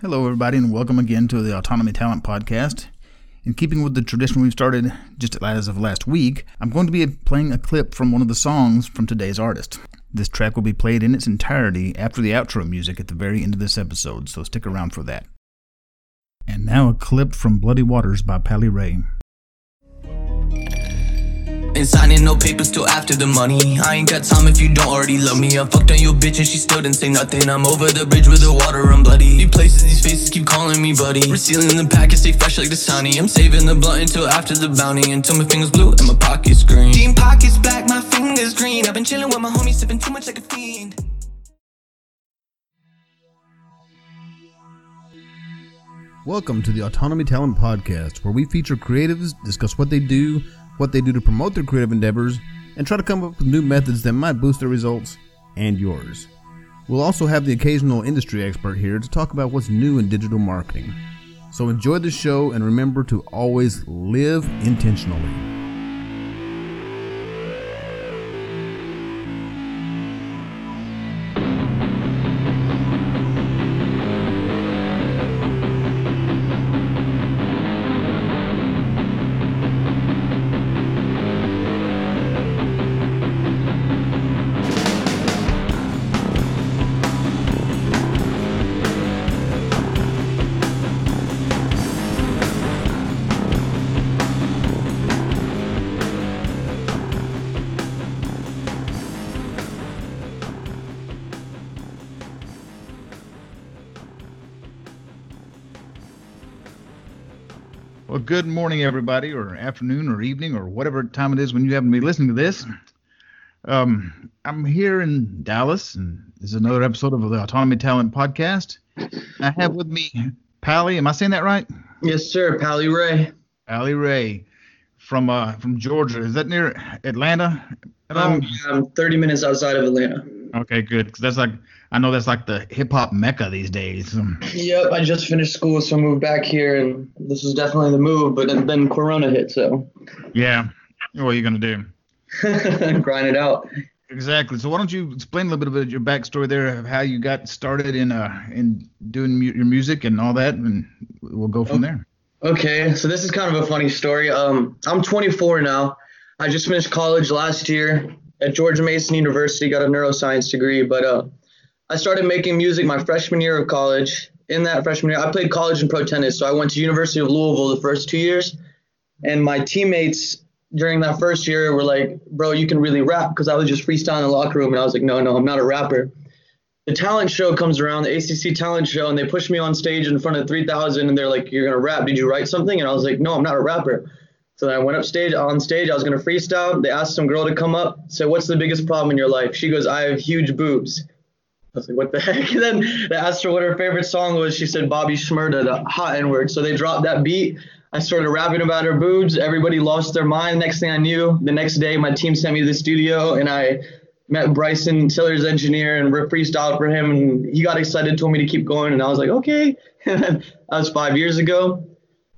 Hello, everybody, and welcome again to the Autonomy Talent Podcast. In keeping with the tradition we've started just as of last week, I'm going to be playing a clip from one of the songs from today's artist. This track will be played in its entirety after the outro music at the very end of this episode, so stick around for that. And now a clip from Bloody Waters by Pally Ray. Ain't signing no papers till after the money. I ain't got time if you don't already love me. I fucked on your bitch and she still didn't say nothing. I'm over the bridge with the water, I'm bloody. These places, these faces keep calling me buddy. Resealing the package, stay fresh like the sunny. I'm saving the blunt until after the bounty. Until my fingers blue and my pockets green. Jean pockets black, my fingers green. I've been chilling with my homies, sipping too much like a fiend. Welcome to the Autonomy Talent Podcast, where we feature creatives, discuss what they do, what they do to promote their creative endeavors, and try to come up with new methods that might boost their results and yours. We'll also have the occasional industry expert here to talk about what's new in digital marketing. So enjoy the show and remember to always live intentionally. Good morning, everybody, or afternoon, or evening, or whatever time it is when you happen to be listening to this. Um, I'm here in Dallas, and this is another episode of the Autonomy Talent Podcast. I have with me Pally. Am I saying that right? Yes, sir. Pally Ray. Pally Ray from uh from Georgia. Is that near Atlanta? Um, I'm 30 minutes outside of Atlanta. Okay, good. Because that's like I know that's like the hip hop mecca these days. Yep, I just finished school, so I moved back here, and this is definitely the move. But then, then Corona hit, so Yeah. What are you gonna do? grind it out. Exactly. So why don't you explain a little bit of your backstory there of how you got started in uh in doing mu- your music and all that, and we'll go from there. Okay, so this is kind of a funny story. Um, I'm 24 now. I just finished college last year at George Mason University, got a neuroscience degree, but uh, I started making music my mm-hmm. freshman year of college. In that freshman year, I played college and pro tennis, so I went to University of Louisville the first two years, and my teammates during that first year were like, "Bro, you can really rap," because I was just freestyling in the locker room, and I was like, "No, no, I'm not a rapper." The talent show comes around, the ACC talent show, and they push me on stage in front of 3,000, and they're like, "You're gonna rap? Did you write something?" And I was like, "No, I'm not a rapper." So then I went up stage on stage. I was gonna freestyle. They asked some girl to come up. Said, "What's the biggest problem in your life?" She goes, "I have huge boobs." I was like, "What the heck?" And then they asked her what her favorite song was. She said, "Bobby Shmurda," the hot N word. So they dropped that beat. I started rapping about her boobs. Everybody lost their mind. Next thing I knew, the next day, my team sent me to the studio, and I met Bryson Tiller's engineer and re- freestyled for him. And he got excited, told me to keep going, and I was like, "Okay." that was five years ago.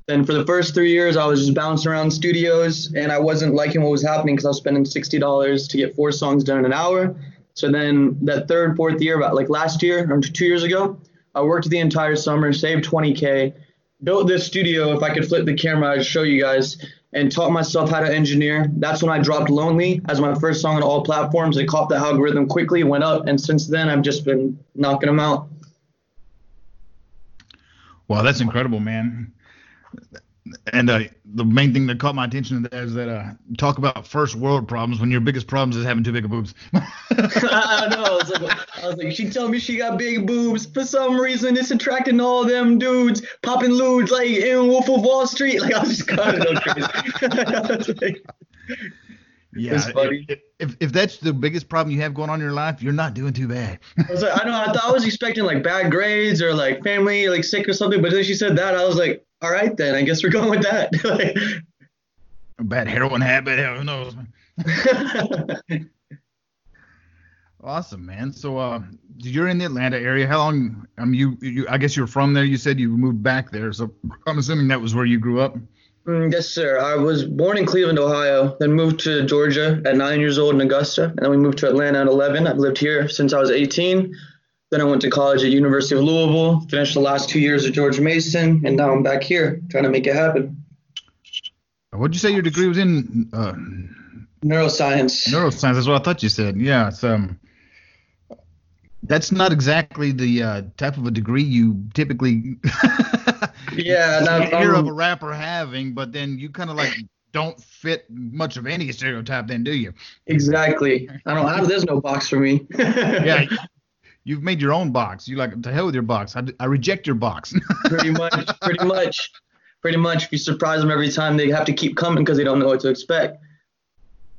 Then for the first three years, I was just bouncing around studios, and I wasn't liking what was happening because I was spending sixty dollars to get four songs done in an hour. So then that third, fourth year, about like last year or two years ago, I worked the entire summer, saved 20k, built this studio. If I could flip the camera, I'd show you guys, and taught myself how to engineer. That's when I dropped "Lonely" as my first song on all platforms. It caught the algorithm quickly, went up, and since then I've just been knocking them out. Wow, that's incredible, man. And uh, the main thing that caught my attention is that uh, talk about first world problems when your biggest problems is having too big of boobs. I know. I was, like, I was like, she told me she got big boobs. For some reason, it's attracting all them dudes popping ludes like in Wolf of Wall Street. Like I was just kind of crazy. Like, yeah, It's if, if if that's the biggest problem you have going on in your life, you're not doing too bad. I was like, I know. I thought I was expecting like bad grades or like family like sick or something, but then she said that, I was like, all right, then I guess we're going with that. A bad heroin habit, who knows? Awesome, man. So, uh, you're in the Atlanta area. How long? Um, you, you, I guess you're from there. You said you moved back there, so I'm assuming that was where you grew up. Mm, yes, sir. I was born in Cleveland, Ohio, then moved to Georgia at nine years old in Augusta, and then we moved to Atlanta at 11. I've lived here since I was 18. Then I went to college at University of Louisville, finished the last two years at George Mason, and now I'm back here trying to make it happen. What'd you say your degree was in? Uh, Neuroscience. neuroscience. That's what I thought you said. Yeah, it's um. That's not exactly the uh, type of a degree you typically yeah, I'm- hear of a rapper having, but then you kind of like don't fit much of any stereotype, then do you? exactly. I don't have. There's no box for me. Yeah, you've made your own box. You like to hell with your box. I, I reject your box. pretty much, pretty much, pretty much. If you surprise them every time, they have to keep coming because they don't know what to expect.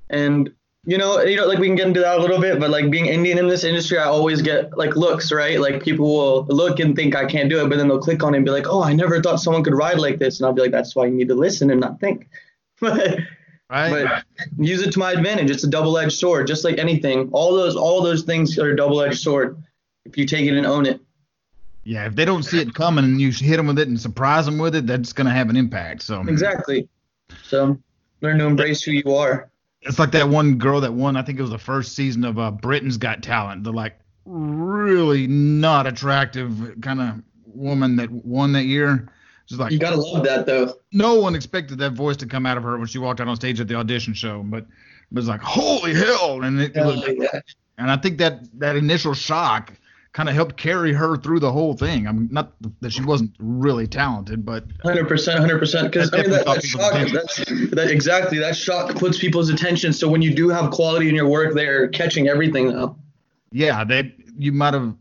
And you know, you know, like we can get into that a little bit, but like being Indian in this industry, I always get like looks, right? Like people will look and think I can't do it, but then they'll click on it and be like, "Oh, I never thought someone could ride like this," and I'll be like, "That's why you need to listen and not think." but right? but use it to my advantage. It's a double-edged sword, just like anything. All those all those things are a double-edged sword if you take it and own it. yeah, if they don't see it coming and you hit them with it and surprise them with it, that's gonna have an impact. So Exactly. So learn to embrace who you are. it's like that one girl that won. I think it was the first season of uh, Britain's Got Talent. The like really not attractive kind of woman that won that year. Just like You gotta love that though. no one expected that voice to come out of her when she walked out on stage at the audition show, but it was like holy hell, and it, it was, Yeah. and I think that that initial shock kind of helped carry her through the whole thing. I'm not that she wasn't really talented, but Hundred percent, hundred percent. Because I mean that, that shock, that's, that, exactly that shock puts people's attention. So when you do have quality in your work, they're catching everything now. yeah, they you might have.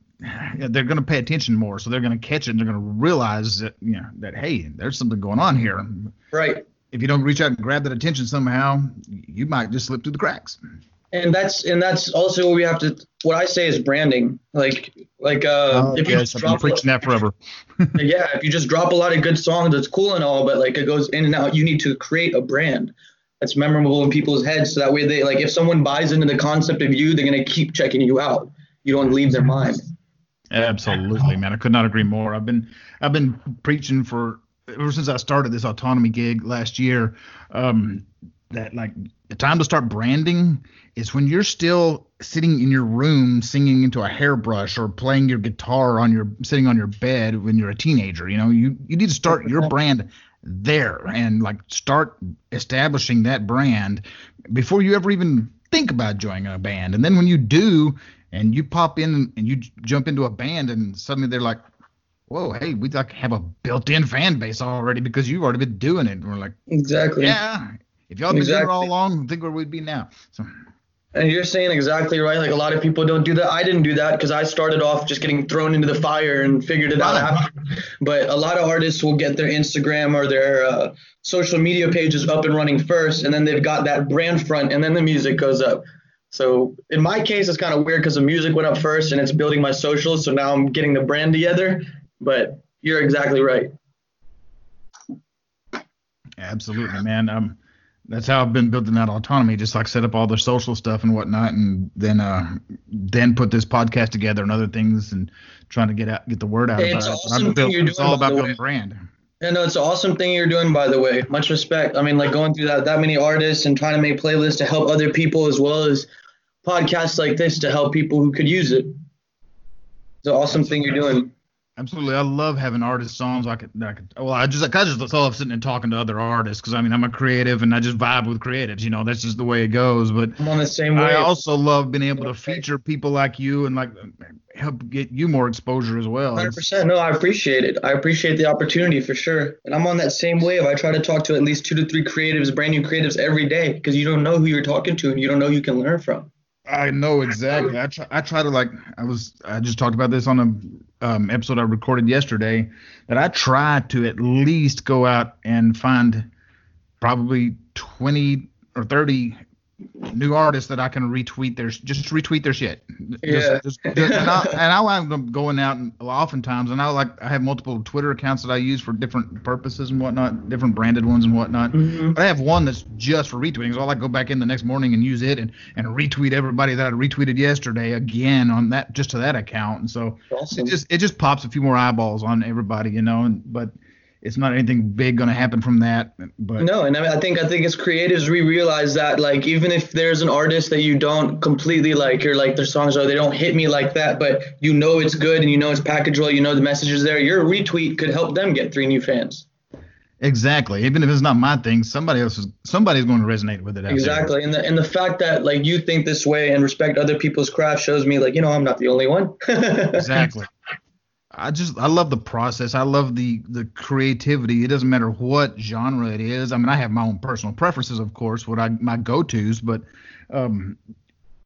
They're going to pay attention more, so they're going to catch it and they're going to realize that you know that hey, there's something going on here. Right. If you don't reach out and grab that attention somehow, you might just slip through the cracks. And that's and that's also what we have to. What I say is branding. Like like uh, if you Oh, yes, drop preaching that forever. yeah, if you just drop a lot of good songs, it's cool and all, but like it goes in and out. You need to create a brand that's memorable in people's heads, so that way they like if someone buys into the concept of you, they're gonna keep checking you out. You don't leave their mind. Absolutely, man. I could not agree more. I've been I've been preaching for ever since I started this autonomy gig last year. Um, that like the time to start branding is when you're still sitting in your room singing into a hairbrush or playing your guitar on your sitting on your bed when you're a teenager. You know, you you need to start your brand there and like start establishing that brand before you ever even think about joining a band. And then when you do, and you pop in and you jump into a band, and suddenly they're like, "Whoa, hey, we like have a built-in fan base already because you've already been doing it." And we're like, Exactly. "Yeah, if y'all been doing it all along, think where we'd be now." So And you're saying exactly right. Like a lot of people don't do that. I didn't do that because I started off just getting thrown into the fire and figured it out after. But a lot of artists will get their Instagram or their uh, social media pages up and running first, and then they've got that brand front, and then the music goes up. So in my case, it's kind of weird because the music went up first, and it's building my socials. So now I'm getting the brand together. But you're exactly right. absolutely, man. Um, that's how I've been building that autonomy. Just like set up all the social stuff and whatnot, and then uh, then put this podcast together and other things, and trying to get out get the word out Hey, about it's it. awesome thing you're it's all about building way. brand. Yeah, no, it's an awesome thing you're doing, by the way. Much respect. I mean, like going through that that many artists and trying to make playlists to help other people as well as podcasts like this to help people who could use it. It's an awesome thing you're doing. Absolutely, I love having artist songs. I could, I could. Well, I just, I just love sitting and talking to other artists because I mean, I'm a creative and I just vibe with creatives. You know, that's just the way it goes. But I'm on the same way. I also love being able to feature people like you and like help get you more exposure as well. 100%. No, I appreciate it. I appreciate the opportunity for sure. And I'm on that same wave. I try to talk to at least two to three creatives, brand new creatives every day, because you don't know who you're talking to and you don't know who you can learn from. I know exactly. I try. I try to like. I was. I just talked about this on a um, episode I recorded yesterday. That I try to at least go out and find probably twenty or thirty new artists that I can retweet their just retweet their shit. Yeah. Just, just, just, and, I, and I wind up going out and oftentimes, and I like I have multiple Twitter accounts that I use for different purposes and whatnot, different branded ones and whatnot. Mhm. But I have one that's just for retweeting, so I like go back in the next morning and use it and, and retweet everybody that I retweeted yesterday again on that just to that account. And so Awesome. it just it just pops a few more eyeballs on everybody, you know. And but it's not anything big going to happen from that. But no, and I, mean, I think I think as creatives we realize that like even if there's an artist that you don't completely like, you're like their songs are they don't hit me like that, but you know it's good and you know it's package well, you know the message is there. Your retweet could help them get three new fans. Exactly. Even if it's not my thing, somebody else is somebody's going to resonate with it. exactly. There. And the and the fact that like you think this way and respect other people's craft shows me like you know I'm not the only one. exactly. I just I love the process. I love the the creativity. It doesn't matter what genre it is. I mean, I have my own personal preferences, of course, what I my go tos, but um,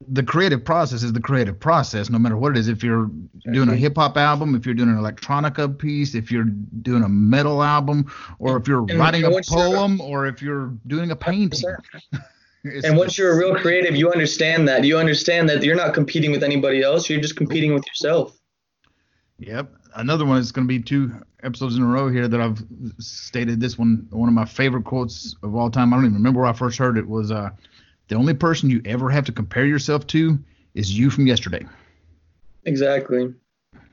the creative process is the creative process, no matter what it is. If you're doing a hip hop album, if you're doing an electronica piece, if you're doing a metal album, or if you're and writing a poem, or if you're doing a painting. and once you're a real creative, you understand that. You understand that you're not competing with anybody else. You're just competing with yourself. Yep. Another one is going to be two episodes in a row here that I've stated. This one, one of my favorite quotes of all time. I don't even remember where I first heard it. Was uh, the only person you ever have to compare yourself to is you from yesterday. Exactly.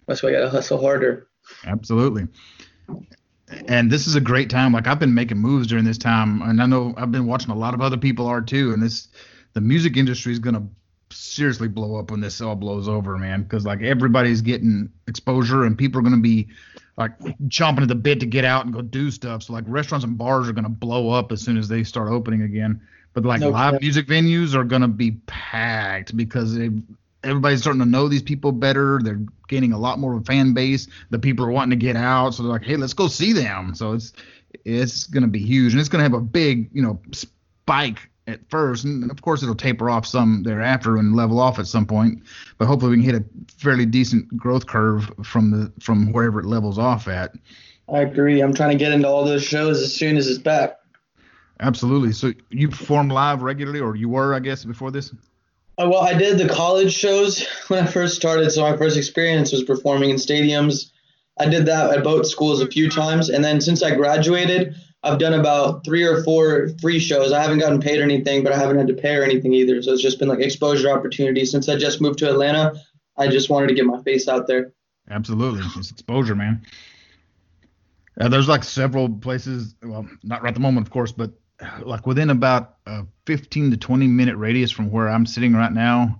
That's why you got to hustle harder. Absolutely. And this is a great time. Like I've been making moves during this time, and I know I've been watching a lot of other people are too. And this, the music industry is going to seriously blow up when this all blows over, man. Because like everybody's getting exposure, and people are going to be like chomping at the bit to get out and go do stuff. So like restaurants and bars are going to blow up as soon as they start opening again. But like no live music venues are going to be packed because everybody's starting to know these people better. They're gaining a lot more of a fan base. The people are wanting to get out, so they're like, hey, let's go see them. So it's it's going to be huge, and it's going to have a big you know spike at first, and of course it'll taper off some thereafter and level off at some point. But hopefully we can hit a fairly decent growth curve from the from wherever it levels off at. I agree. I'm trying to get into all those shows as soon as it's back. Absolutely. So you perform live regularly, or you were, I guess, before this? Uh, well, I did the college shows when I first started. So my first experience was performing in stadiums. I did that at both schools a few times, and then since I graduated, I've done about three or four free shows. I haven't gotten paid or anything, but I haven't had to pay or anything either. So it's just been like exposure opportunities. Since I just moved to Atlanta, I just wanted to get my face out there. Absolutely, it's exposure, man. Uh, there's like several places. Well, not right at the moment, of course, but like within about a 15 to 20 minute radius from where I'm sitting right now,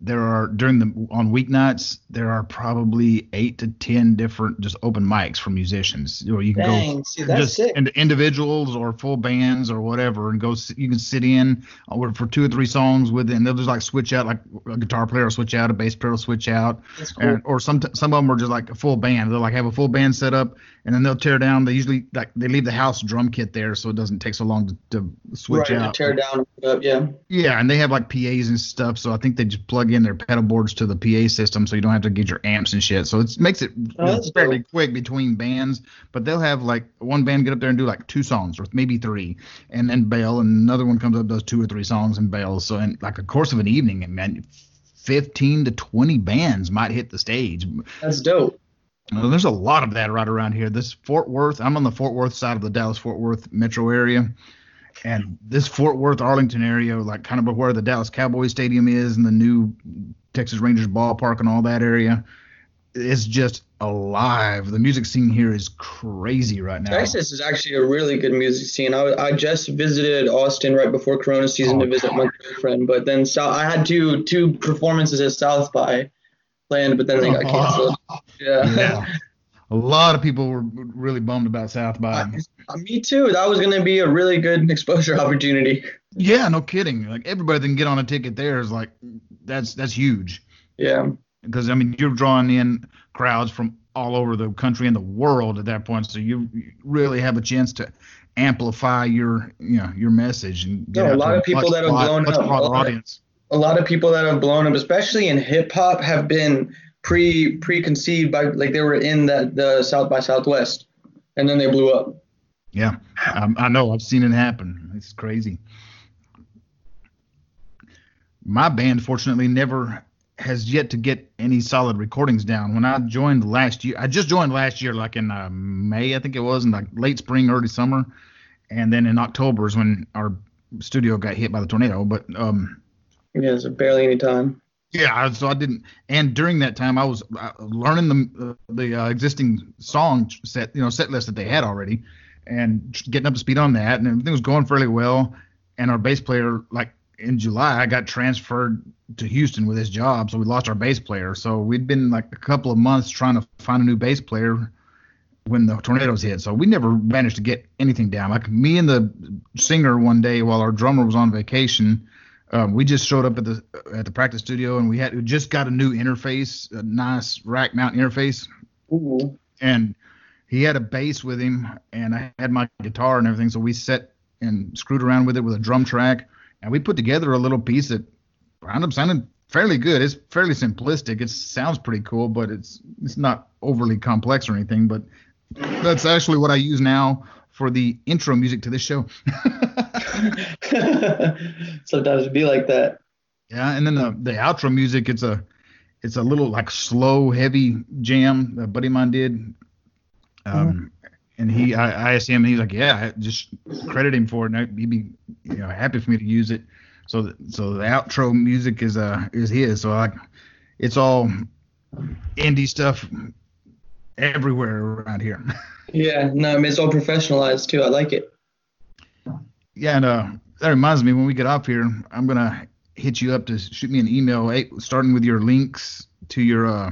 there are during the on weeknights there are probably eight to ten different just open mics for musicians. You know, you can Dang, go see, just into individuals or full bands or whatever, and go. You can sit in uh, or for two or three songs with it, and they'll just like switch out. Like a guitar player will switch out, a bass player will switch out, cool. and, or some some of them are just like a full band. They'll like have a full band set up, and then they'll tear down. They usually like they leave the house drum kit there, so it doesn't take so long to, to switch right, out. Tear down, yeah. Yeah, and they have like PAs and stuff, so I think they just plug in their pedal boards to the PA system, so you don't have to get your amps and shit. So it makes it oh, fairly quick between bands. But they'll have like one band get up there and do like two songs or maybe three, and then bail, and another one comes up does two or three songs and bails. So in like a course of an evening, and man, 15 to 20 bands might hit the stage. That's dope. Well, there's a lot of that right around here. This Fort Worth, I'm on the Fort Worth side of the Dallas Fort Worth metro area. And this Fort Worth, Arlington area, like kind of where the Dallas Cowboys Stadium is and the new Texas Rangers ballpark and all that area, is just alive. The music scene here is crazy right now. Texas is actually a really good music scene. I, I just visited Austin right before Corona season oh, to visit my girlfriend, but then so I had two two performances at South by planned, but then they got canceled. Yeah. yeah. A lot of people were really bummed about South by. Uh, me too. That was going to be a really good exposure opportunity. Yeah, no kidding. Like everybody that can get on a ticket there is like that's that's huge. Yeah. Because I mean, you're drawing in crowds from all over the country and the world at that point, so you really have a chance to amplify your you know your message and get no, a lot of people that have blown up. audience a lot of people that have blown up, especially in hip hop, have been pre preconceived by like they were in the the South by Southwest, and then they blew up. Yeah, I, I know. I've seen it happen. It's crazy. My band, fortunately, never has yet to get any solid recordings down. When I joined last year, I just joined last year, like in uh, May, I think it was, in like late spring, early summer, and then in October is when our studio got hit by the tornado. But um, yeah, so barely any time. Yeah, so I didn't, and during that time I was uh, learning the uh, the uh, existing song set, you know, set list that they had already, and getting up to speed on that, and everything was going fairly well. And our bass player, like in July, I got transferred to Houston with his job, so we lost our bass player. So we'd been like a couple of months trying to find a new bass player when the tornadoes hit. So we never managed to get anything down. Like me and the singer one day while our drummer was on vacation, um, we just showed up at the at the practice studio and we had we just got a new interface, a nice rack mount interface. Ooh. And he had a bass with him and I had my guitar and everything. So we set and screwed around with it with a drum track and we put together a little piece that wound up sounding fairly good. It's fairly simplistic. It sounds pretty cool, but it's it's not overly complex or anything. But that's actually what I use now for the intro music to this show. Sometimes it be like that. Yeah, and then the the outro music, it's a it's a little like slow, heavy jam that buddy of mine did. Um, and he, I, I asked him, and he's like, "Yeah, just credit him for it. And he'd be, you know, happy for me to use it." So, the, so the outro music is uh is his. So like, it's all indie stuff everywhere around here. Yeah, no, I mean it's all professionalized too. I like it. Yeah, and uh, that reminds me, when we get off here, I'm gonna hit you up to shoot me an email, eh, starting with your links to your uh,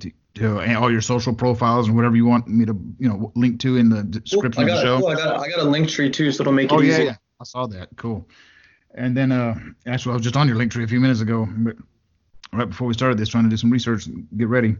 to, to all your social profiles and whatever you want me to, you know, link to in the description I of got, the show. cool, I got, I got a Linktree too, so it'll make it Oh yeah, easy. yeah, I saw that. Cool. And then, uh, actually, I was just on your Linktree a few minutes ago, but right before we started this, trying to do some research, and get ready.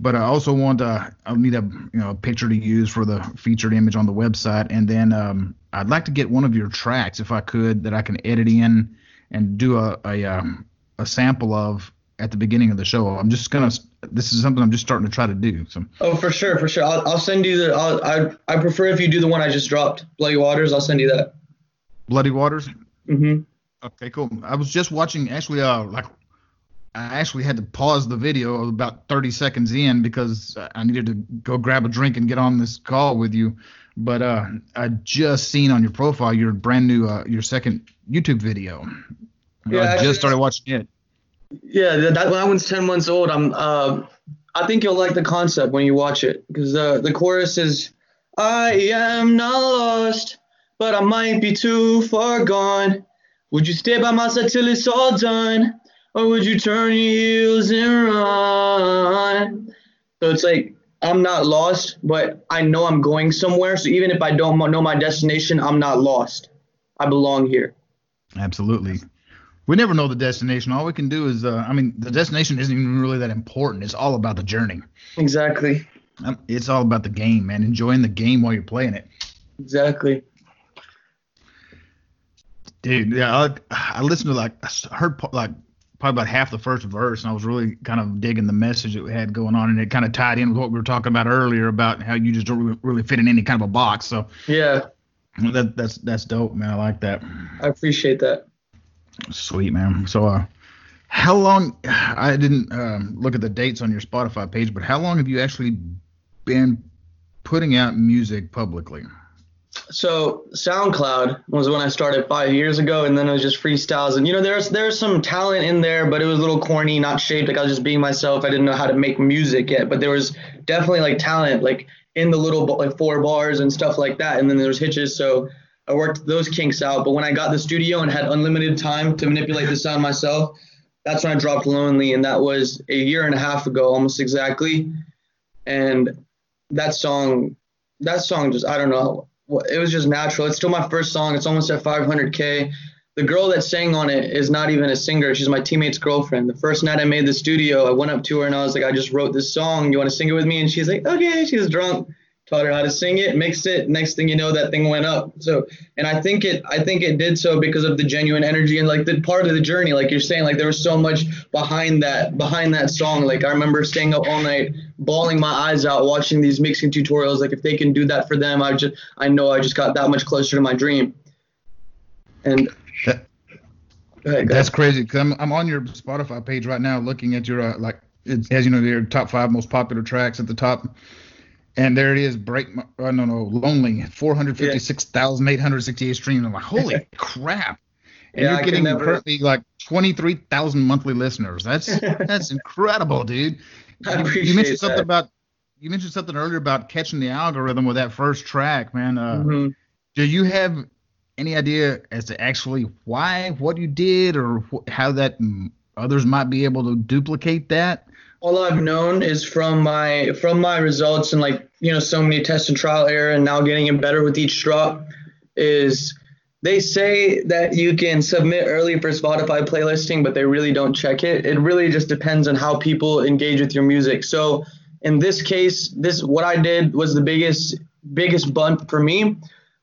But I also want, uh, I'll need a, you know, a picture to use for the featured image on the website, and then um, I'd like to get one of your tracks, if I could, that I can edit in and do a a, um, a sample of at the beginning of the show. I'm just gonna, this is something I'm just starting to try to do. So Oh, for sure, for sure. I'll, I'll send you the. I'll, I I prefer if you do the one I just dropped, Bloody Waters. I'll send you that. Bloody Waters. Mm hmm Okay, cool. I was just watching actually uh like I actually had to pause the video about 30 seconds in because I needed to go grab a drink and get on this call with you. But uh I just seen on your profile your brand new uh your second YouTube video. Yeah, I actually- just started watching it. Yeah, that, that one's ten months old. I'm. Uh, I think you'll like the concept when you watch it because the the chorus is, "I am not lost, but I might be too far gone. Would you stay by my side till it's all done, or would you turn your heels and run?" So it's like I'm not lost, but I know I'm going somewhere. So even if I don't know my destination, I'm not lost. I belong here. Absolutely. We never know the destination. All we can do is uh I mean the destination isn't even really that important. It's all about the journey. Exactly. Um, It's all about the game, man. Enjoying the game while you're playing it. Exactly. Dude, yeah, I, I listened to like I heard like probably about half the first verse, and I was really kind of digging the message that we had going on, and it kind of tied in with what we were talking about earlier about how you just don't really, really fit in any kind of a box. So Yeah, that that's that's dope, man. I like that. I appreciate that. Sweet, man. So, uh, how long? I didn't um, look at the dates on your Spotify page, but how long have you actually been putting out music publicly? So SoundCloud was when I started five years ago, and then it was just freestyles. And you know, there's there's some talent in there, but it was a little corny, not shaped. Like I was just being myself. I didn't know how to make music yet, but there was definitely like talent, like in the little like four bars and stuff like that. And then there was hitches, so I worked those kinks out. But when I got the studio and had unlimited time to manipulate the sound myself, that's when I dropped Lonely, and that was a year and a half ago, almost exactly. And that song, that song just I don't know, it was just natural. It's still my first song. It's almost at 500k. The girl that sang on it is not even a singer. She's my teammate's girlfriend. The first night I made the studio, I went up to her and I was like, I just wrote this song. You want to sing it with me? And she's like, okay. She was drunk. Taught her how to sing it, mixed it. Next thing you know, that thing went up. So, and I think it, I think it did so because of the genuine energy and like the part of the journey. Like you're saying, like there was so much behind that, behind that song. Like I remember staying up all night, bawling my eyes out, watching these mixing tutorials. Like if they can do that for them, I just, I know I just got that much closer to my dream. And That- go ahead, go That's ahead. crazy. Cause I'm I'm on your Spotify page right now, looking at your uh, like as you know your top five most popular tracks at the top, and there it is. Break my uh, no no lonely four hundred fifty six thousand eight hundred sixty eight streams. I'm like holy crap, and Yeah, I you're can getting currently like 23,000 monthly listeners. That's that's incredible, dude. I appreciate you mentioned something about you mentioned something earlier about catching the algorithm with that first track, man. Uh, Mhm. Do you have any idea as to actually why, what you did, or wh- how that others might be able to duplicate that? all I've known is from my from my results and like you know so many tests and trial error and now getting it better with each drop is they say that you can submit early for Spotify playlisting, but they really don't check it. It really just depends on how people engage with your music. So in this case, this what I did was the biggest biggest bump for me.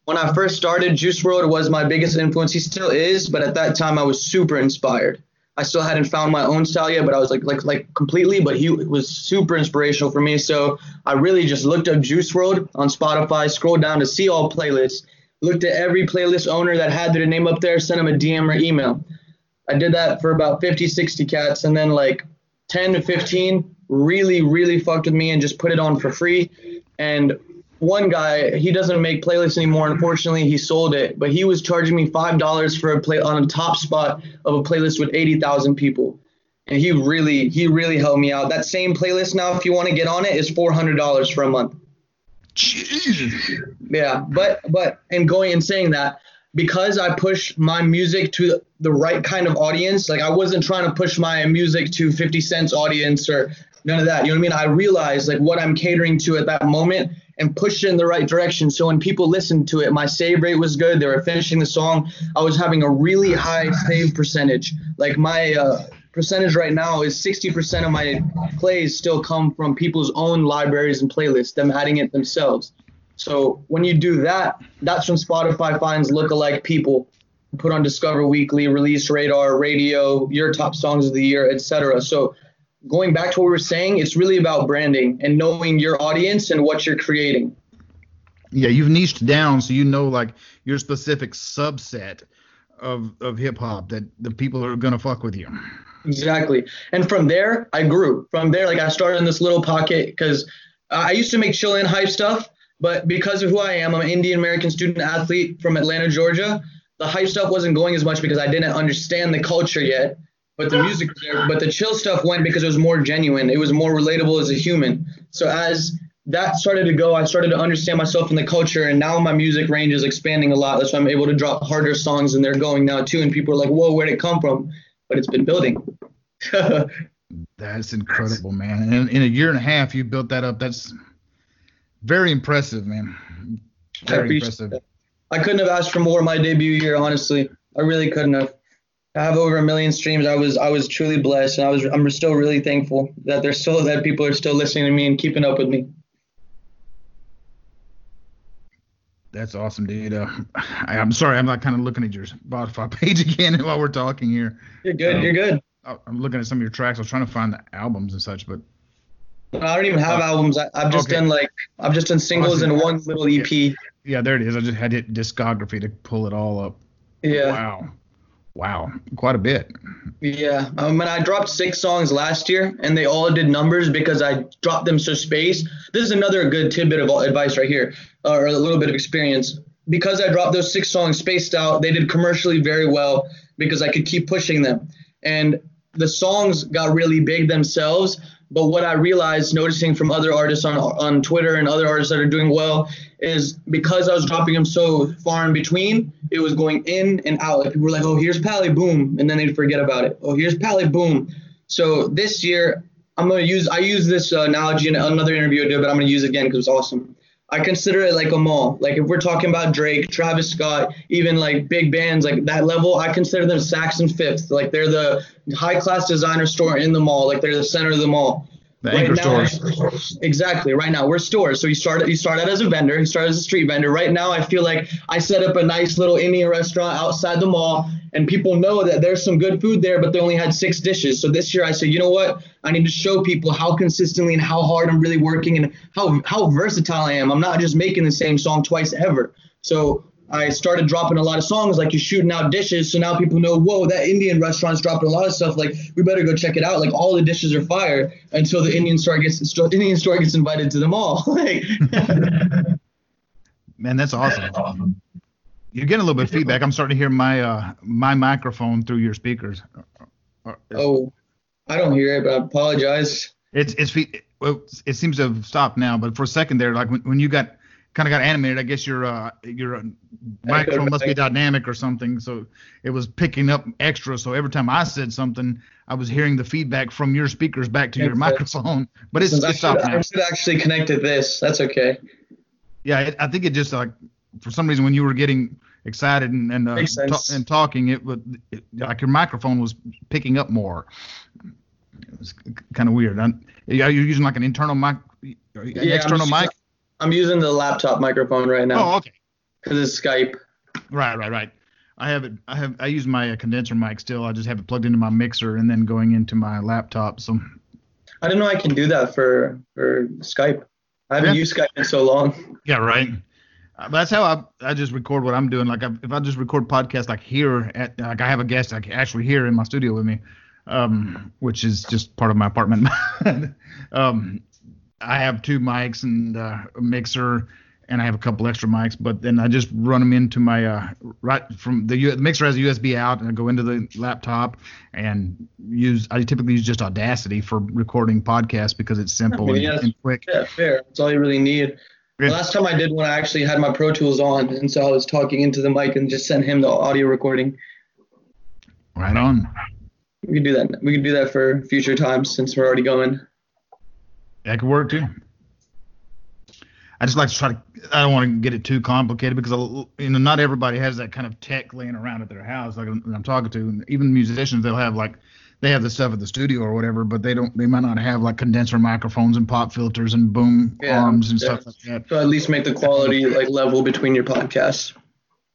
When I first started, Juice WRLD was my biggest influence. He still is, but at that time I was super inspired. I still hadn't found my own style yet, but I was like like like completely. But he was super inspirational for me. So I really just looked up Juice WRLD on Spotify, scrolled down to see all playlists, looked at every playlist owner that had their name up there, sent them a DM or email. I did that for about 50, 60 cats, and then like 10 to 15 really, really fucked with me and just put it on for free. And one guy, he doesn't make playlists anymore. Unfortunately, he sold it, but he was charging me five dollars for a play on a top spot of a playlist with 80,000 people. And he really, he really helped me out. That same playlist now, if you want to get on it, is $400 for a month. Jesus. Yeah, but but and going and saying that because I push my music to the right kind of audience, like I wasn't trying to push my music to 50 Cent's audience or none of that. You know what I mean? I realized like what I'm catering to at that moment and pushed it in the right direction. So when people listened to it, my save rate was good. They were finishing the song. I was having a really high save percentage. Like my uh, percentage right now is 60% of my plays still come from people's own libraries and playlists, them adding it themselves. So when you do that, that's when Spotify finds lookalike people, put on Discover Weekly, Release Radar, Radio, your top songs of the year, etc. So going back to what we were saying, it's really about branding and knowing your audience and what you're creating. Yeah, you've niched down so you know like your specific subset of of hip hop that the people are gonna fuck with you. Exactly. And from there, I grew. From there, like I started in this little pocket because I used to make chill and hype stuff, but because of who I am, I'm an Indian American student athlete from Atlanta, Georgia. The hype stuff wasn't going as much because I didn't understand the culture yet, but the music was there. But the chill stuff went because it was more genuine. It was more relatable as a human. So as that started to go, I started to understand myself in the culture, and now my music range is expanding a lot. That's why I'm able to drop harder songs, and they're going now too. And people are like, "Whoa, where'd it come from?" But it's been building. That's incredible, man. And in, in a year and a half, you built that up. That's very impressive, man. Very appreciate impressive. that. I couldn't have asked for more my debut year, honestly. I really couldn't have. I have over a million streams. I was I was truly blessed, and I was I'm still really thankful that there's still that people are still listening to me and keeping up with me. That's awesome, dude. Uh, I, I'm sorry, I'm not kind of looking at your Spotify page again while we're talking here. You're good. Um, you're good. I'm looking at some of your tracks. I was trying to find the albums and such, but I don't even have albums. I, I've just Okay. done like I've just done singles and one little EP. yeah, there it is. I just had it discography to pull it all up. Yeah. Wow. Wow. Quite a bit. Yeah, um, and I dropped six songs last year, and they all did numbers because I dropped them so spaced. This is another good tidbit of advice right here, or a little bit of experience. Because I dropped those six songs spaced out, they did commercially very well because I could keep pushing them, and the songs got really big themselves. But what I realized, noticing from other artists on on Twitter and other artists that are doing well, is because I was dropping them so far in between, it was going in and out. Like people were like, "Oh, here's Pally, boom," and then they'd forget about it. Oh, here's Pally, boom. So this year, I'm gonna use I use this uh, analogy in another interview I did, but I'm gonna use it again because it's awesome. I consider it like a mall. Like if we're talking about Drake, Travis Scott, even like big bands like that level, I consider them Saks Fifth. Like they're the high class designer store in the mall. Like they're the center of the mall. The anchor now, stores. Exactly. Right now, we're stores. So you started. You started as a vendor. You started as a street vendor. Right now, I feel like I set up a nice little Indian restaurant outside the mall, and people know that there's some good food there, but they only had six dishes. So this year, I said, you know what? I need to show people how consistently and how hard I'm really working, and how how versatile I am. I'm not just making the same song twice ever. So I started dropping a lot of songs like you're shooting out dishes. So now people know, whoa, that Indian restaurant's dropping a lot of stuff. Like we better go check it out. Like all the dishes are fire until the Indian store gets Indian store gets invited to the mall. like Man, that's awesome. You're getting a little bit of feedback. I'm starting to hear my uh my microphone through your speakers. Uh, Oh, I don't hear it, but I apologize. It's it's it seems to have stopped now, but for a second there, like when, when you got kind of got animated, I guess your uh your microphone must be dynamic or something, so it was picking up extra. So every time I said something, I was hearing the feedback from your speakers back to your microphone. But it's, it's stopped now. I should actually connect to this. That's okay. Yeah, it, I think it just like for some reason when you were getting excited and and, uh, ta- and talking, it would it, like your microphone was picking up more. It was kind of weird. I'm, are you using like an internal mic, an I'm external just- mic? I'm using the laptop microphone right now Oh, okay. because it's Skype. Right, right, right. I have it. I have. I use my uh, condenser mic still. I just have it plugged into my mixer and then going into my laptop. So I didn't know I can do that for for Skype. I haven't Yeah. used Skype in so long. yeah, right. Uh, That's how I, I just record what I'm doing. Like I, if I just record podcasts like here at like I have a guest like actually here in my studio with me, um, which is just part of my apartment. um, I have two mics and uh, a mixer, and I have a couple extra mics. But then I just run them into my uh, right from the, U- the mixer has a USB out, and I go into the laptop and use. I typically use just Audacity for recording podcasts because it's simple and, Yes. and quick. Yeah, fair. That's all you really need. Yeah. Last time I did one, I actually had my Pro Tools on, and so I was talking into the mic and just sent him the audio recording. Right on. We can do that. We can do that for future times since we're already going. That could work too. I just like to try to. I don't want to get it too complicated because you know not everybody has that kind of tech laying around at their house. Like I'm talking to, and even musicians, they'll have like they have the stuff at the studio or whatever, but they don't. They might not have like condenser microphones and pop filters and boom Yeah, arms and yeah. stuff like that. So at least make the quality like level between your podcasts.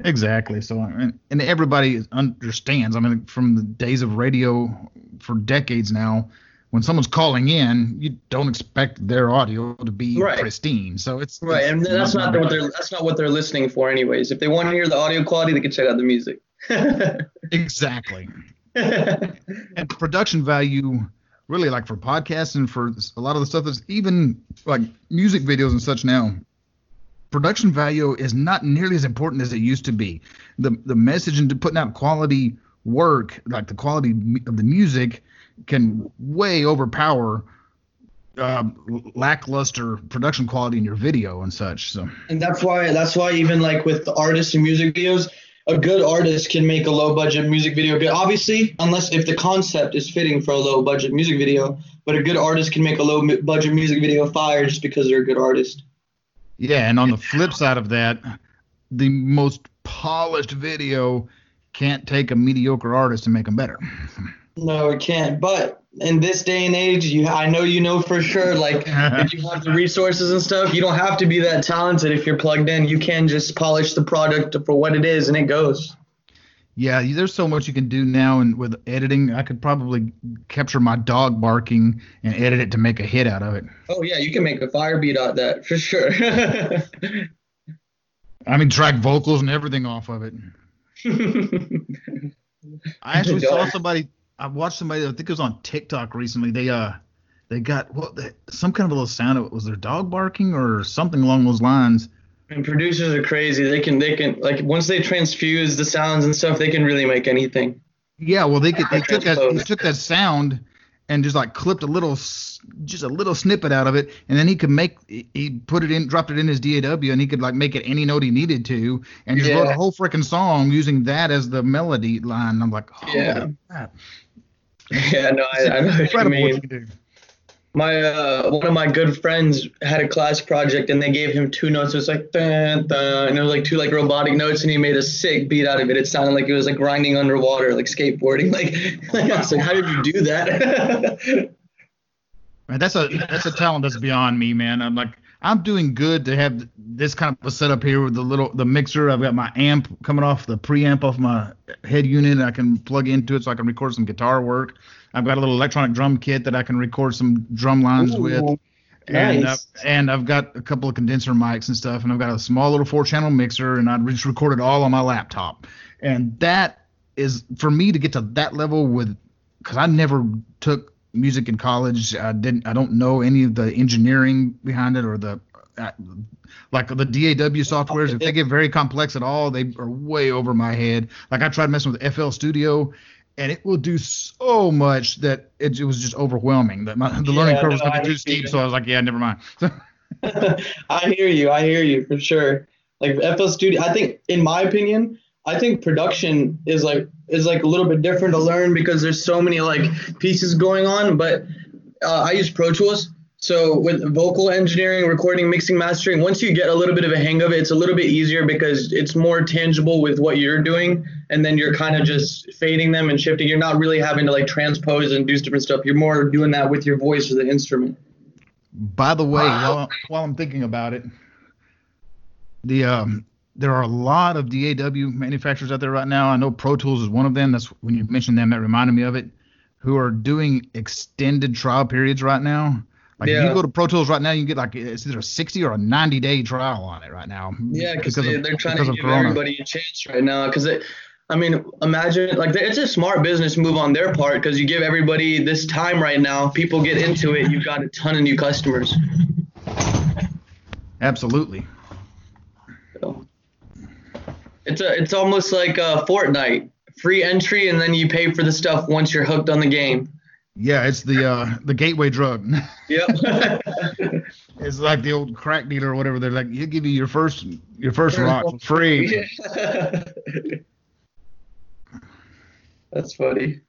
Exactly. So and, and everybody understands. I mean, from the days of radio for decades now, when someone's calling in, you don't expect their audio to be Right. pristine. So it's Right, it's and that's not what they're that's not what they're listening for, anyways. If they want to hear the audio quality, they can check out the music. exactly. And production value, really, like for podcasts and for a lot of the stuff that's even like music videos and such now. Production value is not nearly as important as it used to be. The the message and putting out quality work, like the quality of the music, can way overpower uh, lackluster production quality in your video and such. So and that's why that's why even like with the artists and music videos a good artist can make a low budget music video good obviously unless if the concept is fitting for a low budget music video but a good artist can make a low budget music video fire just because they're a good artist Yeah, and on the flip side of that, the most polished video can't take a mediocre artist and make them better. no it can't but in this day and age you i know you know for sure like if you have the resources and stuff you don't have to be that talented if you're plugged in you can just polish the product for what it is and it goes Yeah, there's so much you can do now, and with editing, I could probably capture my dog barking and edit it to make a hit out of it. oh yeah you can make a fire beat out of that for sure I mean, track vocals and everything off of it. I actually saw somebody. I watched somebody. I think it was on TikTok recently. They uh, they got what? They, some kind of a little sound. Of, was their dog barking or something along those lines? And producers are crazy. They can they can like once they transfuse the sounds and stuff, they can really make anything. Yeah, well, they could, they took that he took that sound and just like clipped a little, just a little snippet out of it, and then he could make he- put it in, dropped it in his DAW, and he could like make it any note he needed to, and just wrote a whole freaking song using that as the melody line. I'm like, oh, Yeah. crap. Yeah, no, I, I know what you incredible what mean. you do. My uh, one of my good friends had a class project and they gave him two notes. It was like dun, dun, and it was like two like robotic notes, and he made a sick beat out of it. It sounded like it was like grinding underwater, like skateboarding. Like, like I was like, how did you do that? Man, that's a that's a talent that's beyond me, man. I'm like I'm doing good to have this kind of a setup here with the little the mixer. I've got my amp coming off the preamp off my head unit. I can plug into it so I can record some guitar work. I've got a little electronic drum kit that I can record some drum lines with. Ooh, And, uh, nice. and I've got a couple of condenser mics and stuff, and I've got a small little four channel mixer, and I just recorded all on my laptop. And that is for me to get to that level with, because I never took music in college. I didn't. I don't know any of the engineering behind it or the uh, like the DAW softwares, if they get very complex at all, they are way over my head. Like I tried messing with FL Studio, and it will do so much that it, it was just overwhelming. That my, the learning Yeah, curve was no, going to be too steep, so I was like, yeah, never mind. I hear you. I hear you for sure. Like FL Studio, I think, in my opinion, I think production is like is like a little bit different to learn because there's so many like pieces going on. But uh, I use Pro Tools, so with vocal engineering, recording, mixing, mastering, once you get a little bit of a hang of it, it's a little bit easier because it's more tangible with what you're doing, and then you're kind of just fading them and shifting. You're not really having to like transpose and do different stuff. You're more doing that with your voice or the instrument. By the way, while, while I'm thinking about it, the um, there are a lot of DAW manufacturers out there right now. I know Pro Tools is one of them. That's when you mentioned them, that reminded me of it. Who are doing extended trial periods right now? Like if Yeah. you go to Pro Tools right now, you can get like it's either a 60 or a 90 day trial on it right now. Yeah, because they, they're trying to give Corona. everybody a chance right now. Because I mean, imagine like it's a smart business move on their part because you give everybody this time right now. People get into it. You've got a ton of new customers. Absolutely. So it's a it's almost like a Fortnite free entry, and then you pay for the stuff once you're hooked on the game. Yeah, it's the uh, the gateway drug. Yep. it's like the old crack dealer or whatever. They're like, he'll give you your first your first rock for free. That's funny.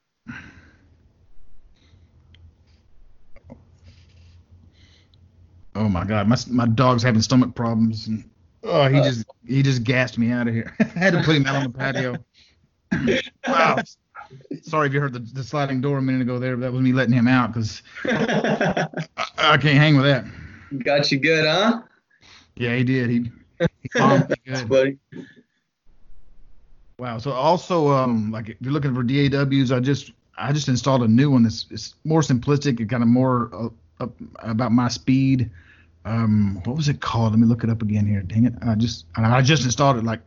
Oh my god, my my dog's having stomach problems. And, oh, he just he just gassed me out of here. I had to put him out on the patio. wow. Sorry if you heard the, the sliding door a minute ago there. But that was me letting him out because I, I can't hang with that. Got you good, huh? Yeah, he did. He, he That's good. Wow. So also, um, like if you're looking for DAWs, I just I just installed a new one that's it's more simplistic and kind of more uh, up about my speed. Um, what was it called? Let me look it up again here. Dang it! I just I just installed it. Like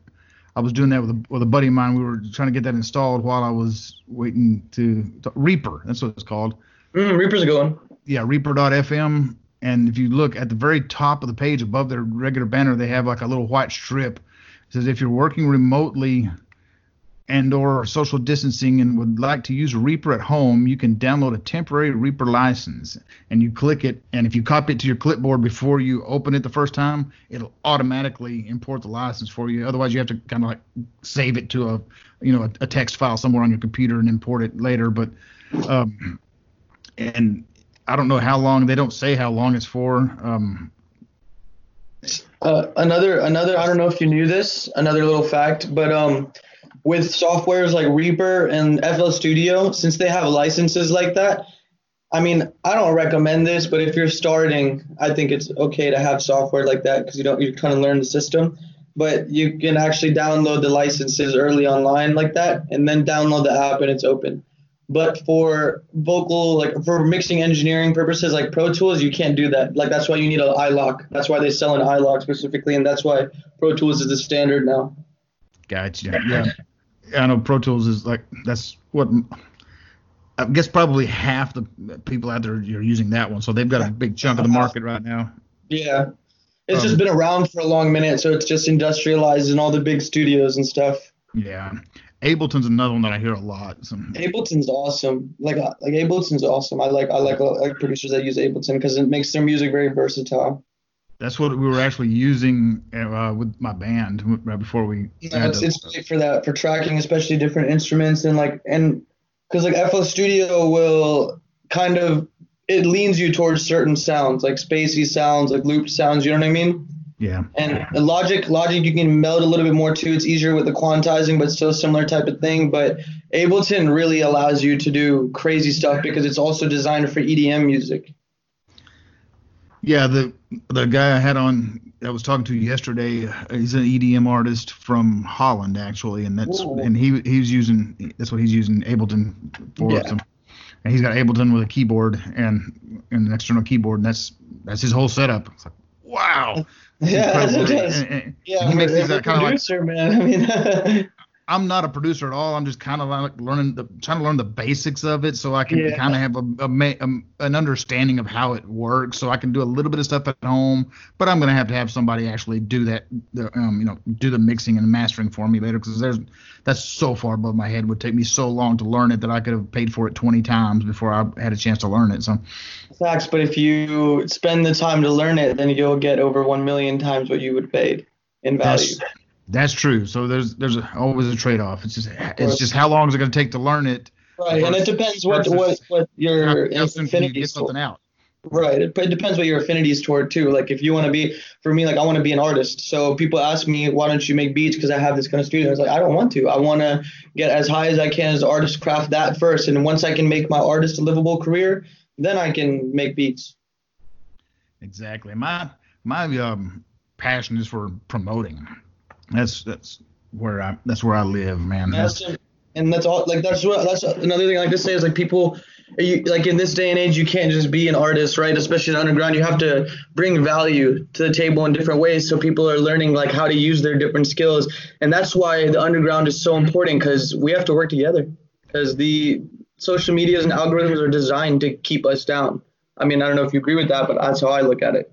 I was doing that with a with a buddy of mine. We were trying to get that installed while I was waiting to, to Reaper. That's what it's called. Mm, Reaper's going. Yeah, Reaper.fm. And if you look at the very top of the page above their regular banner, they have like a little white strip. It says if you're working remotely and or social distancing and would like to use Reaper at home, you can download a temporary Reaper license and you click it and if you copy it to your clipboard before you open it the first time, it'll automatically import the license for you. Otherwise you have to kind of like save it to a you know a, a text file somewhere on your computer and import it later, but um and I don't know how long they don't say how long it's for. Um Uh, another another I don't know if you knew this another little fact but um with softwares like Reaper and FL Studio since they have licenses like that I mean I don't recommend this but if you're starting I think it's okay to have software like that because you don't you're trying to learn the system. But you can actually download the licenses early online like that and then download the app and it's open. But for vocal like for mixing engineering purposes like pro tools you can't do that. Like that's why you need an iLok. That's why they sell an iLok specifically and that's why pro tools is the standard now. Gotcha. Yeah. I know Pro Tools is like that's what I guess probably half the people out there are using that one, so they've got a big chunk of the market right now. yeah it's just Um, been around for a long minute so it's just industrialized in all the big studios and stuff Yeah. Ableton's another one that I hear a lot. So, ableton's awesome like uh, like ableton's awesome i like i like, I like producers that use ableton because it makes their music very versatile that's what we were actually using uh, with my band right before we. Had it's, it's great for that for tracking, especially different instruments and like and because like FL Studio will kind of it leans you towards certain sounds like spacey sounds, like looped sounds. You know what I mean? yeah. And the Logic, Logic, you can meld a little bit more too. It's easier with the quantizing, but still similar type of thing. But Ableton really allows you to do crazy stuff because it's also designed for EDM music. Yeah, the the guy I had on I was talking to yesterday, uh, he's an EDM artist from Holland actually, and that's Ooh. and he he's using that's what he's using Ableton for. Yeah. So, and he's got Ableton with a keyboard and, and an external keyboard, and that's that's his whole setup. It's like wow. Yeah. And- and- Yeah, he makes these kind of like producer, man. I mean, I'm not a producer at all. I'm just kind of like learning the trying to learn the basics of it so I can Yeah. kind of have a, a, a an understanding of how it works. So I can do a little bit of stuff at home, but I'm gonna have to have somebody actually do that, um, you know, do the mixing and mastering for me later because there's that's so far above my head. It would take me so long to learn it that I could have paid for it 20 times before I had a chance to learn it. So Facts, but if you spend the time to learn it, then you'll get over one million times what you would paid in value. that's that's true. So there's there's always a trade off. It's just it's just how long is it gonna take to learn it? Right, and it depends what what what your soon you something toward. out? Right, it, it depends what your affinities toward too. Like if you want to be, for me, like I want to be an artist. So people ask me, why don't you make beats? Because I have this kind of studio. I was like, I don't want to. I want to get as high as I can as an artist, craft that first, and once I can make my artist a livable career, then I can make beats. Exactly. My my um passion is for promoting. That's that's where I that's where I live, man. That's That's, and that's all. Like that's what that's another thing I like to say is like people, you like in this day and age, you can't just be an artist, right? Especially in underground, you have to bring value to the table in different ways, so people are learning like how to use their different skills, and that's why the underground is so important because we have to work together. Because the social medias and algorithms are designed to keep us down. I mean, I don't know if you agree with that, but that's how I look at it.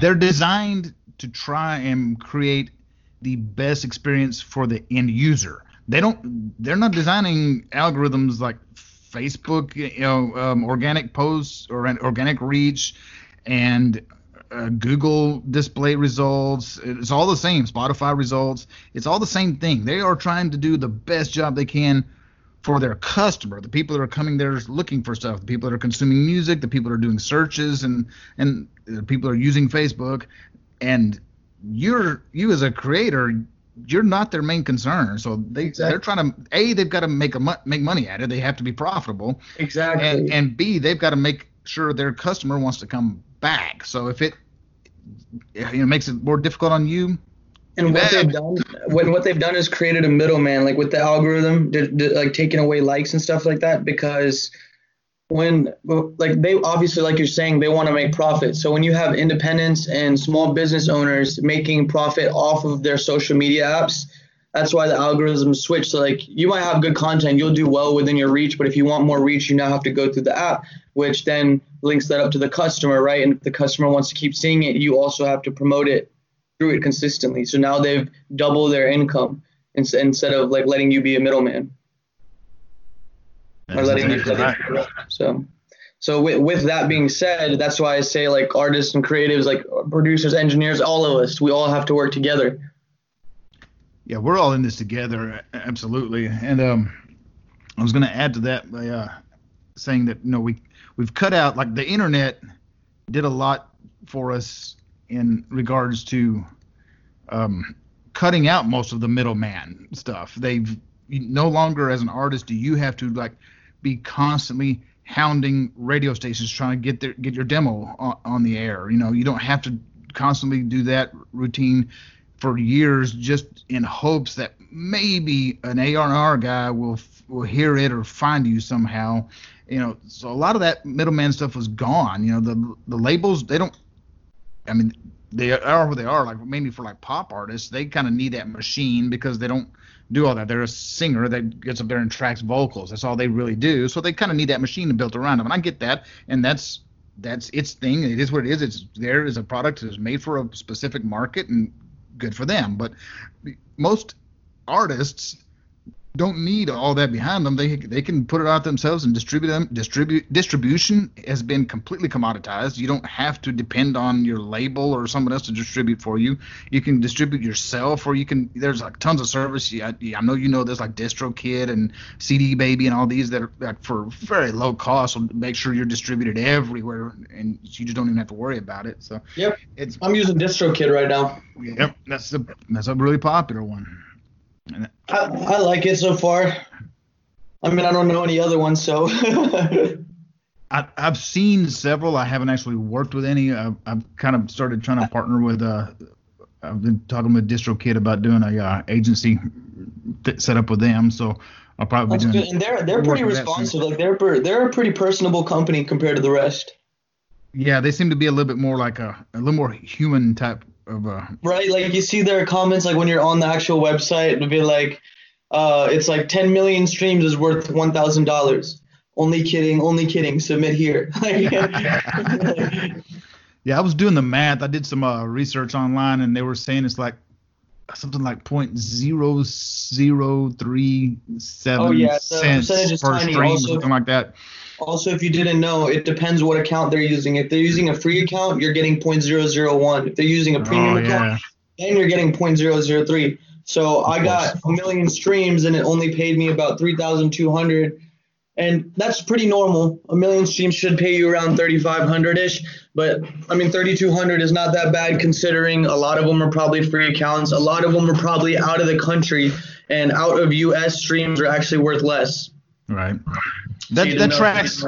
they're designed to try and create the best experience for the end user. They don't. They're not designing algorithms like Facebook, you know, um, organic posts or an organic reach, and uh, Google display results. It's all the same. Spotify results. It's all the same thing. They are trying to do the best job they can for their customer, the people that are coming there looking for stuff, the people that are consuming music, the people that are doing searches, and and the people that are using Facebook, and you're you as a creator, you're not their main concern. So they Exactly. they're trying to a they've got to make a mo- make money at it. They have to be profitable, Exactly. and and b they've got to make sure their customer wants to come back. So if it you know makes it more difficult on you, And what they've done, when what they've done is created a middleman, like with the algorithm, d- d- like taking away likes and stuff like that. Because when, like they obviously, like you're saying, they want to make profit. So when you have independents and small business owners making profit off of their social media apps, that's why the algorithms switch. So like you might have good content, you'll do well within your reach, but if you want more reach, you now have to go through the app, which then links that up to the customer, right? And if the customer wants to keep seeing it, you also have to promote it through it consistently. So now they've doubled their income instead of like letting you be a middleman or letting you. right. So, so with, with that being said, that's why I say like artists and creatives, like producers, engineers, all of us, we all have to work together. Yeah, we're all in this together, absolutely. And um, I was going to add to that by uh, saying that you know we we've cut out like the internet did a lot for us in regards to um, cutting out most of the middleman stuff. They've no longer as an artist do you have to like be constantly hounding radio stations trying to get their get your demo on, on the air. You know, you don't have to constantly do that routine for years just in hopes that maybe an A&R guy will will hear it or find you somehow. You know, so a lot of that middleman stuff was gone. You know, the the labels they don't. I mean, they are what they are. Like mainly for like pop artists, they kind of need that machine because they don't do all that. They're a singer that gets up there and tracks vocals. That's all they really do. So they kind of need that machine built around them. And I get that, and that's that's its thing. It is what it is. It's there as a product that is made for a specific market and good for them. But most artists don't need all that behind them. They they can put it out themselves and distribute them. Distribute distribution has been completely commoditized. You don't have to depend on your label or someone else to distribute for you. You can distribute yourself, or you can. There's like tons of service. Yeah, I know you know there's like DistroKid and CD Baby and all these that are like for very low cost will make sure you're distributed everywhere, and you just don't even have to worry about it. So Yep. it's I'm using DistroKid right now. yep, that's the that's a really popular one. I, I like it so far. I mean, I don't know any other ones, so. I, I've seen several. I haven't actually worked with any. I've, I've kind of started trying to partner with. Uh, I've been talking with DistroKid about doing a uh, agency th- set up with them. So I'll probably That's be doing. good. And they're they're pretty with that soon. responsive. Like they're per, they're a pretty personable company compared to the rest. Yeah, they seem to be a little bit more like a, a little more human type of uh, right? Like you see their comments like when you're on the actual website, it'll be like, uh, it's like 10 million streams is worth one thousand dollars. Only kidding, only kidding. Submit here. Yeah, I was doing the math. I did some uh, research online, and they were saying it's like something like point zero zero three seven Oh, yeah, cents per tiny. stream, Also- something like that. Also, if you didn't know, it depends what account they're using. If they're using a free account, you're getting 0.001. If they're using a oh, premium Oh account, then you're getting 0.003. So I got a million streams and it only paid me about 3,200. And that's pretty normal. A million streams should pay you around 3,500 ish. But I mean, 3,200 is not that bad considering a lot of them are probably free accounts. A lot of them are probably out of the country and out of US streams are actually worth less. right. So That that tracks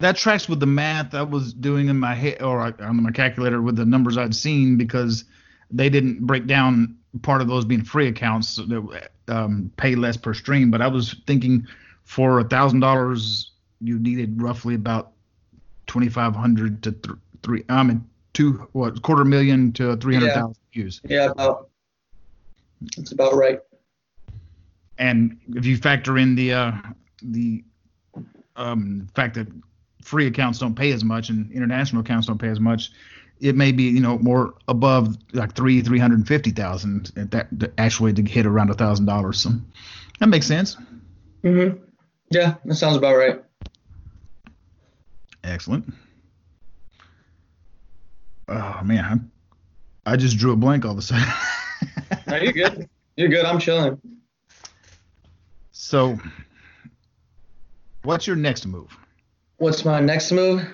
that tracks with the math I was doing in my head or on my calculator with the numbers I'd seen because they didn't break down part of those being free accounts that um, pay less per stream. But I was thinking for a thousand dollars you needed roughly about twenty five hundred to th- three. I mean two what quarter million to three hundred thousand views. Yeah, about, that's about right. And if you factor in the uh, the um, fact that free accounts don't pay as much and international accounts don't pay as much, it may be you know more above like three three hundred fifty thousand that, that actually to hit around a thousand dollars. So that makes sense. hmm Yeah, that sounds about right. Excellent. Oh man, I, I just drew a blank all of a sudden. No, you're good. You're good. I'm chilling. so, what's your next move? What's my next move?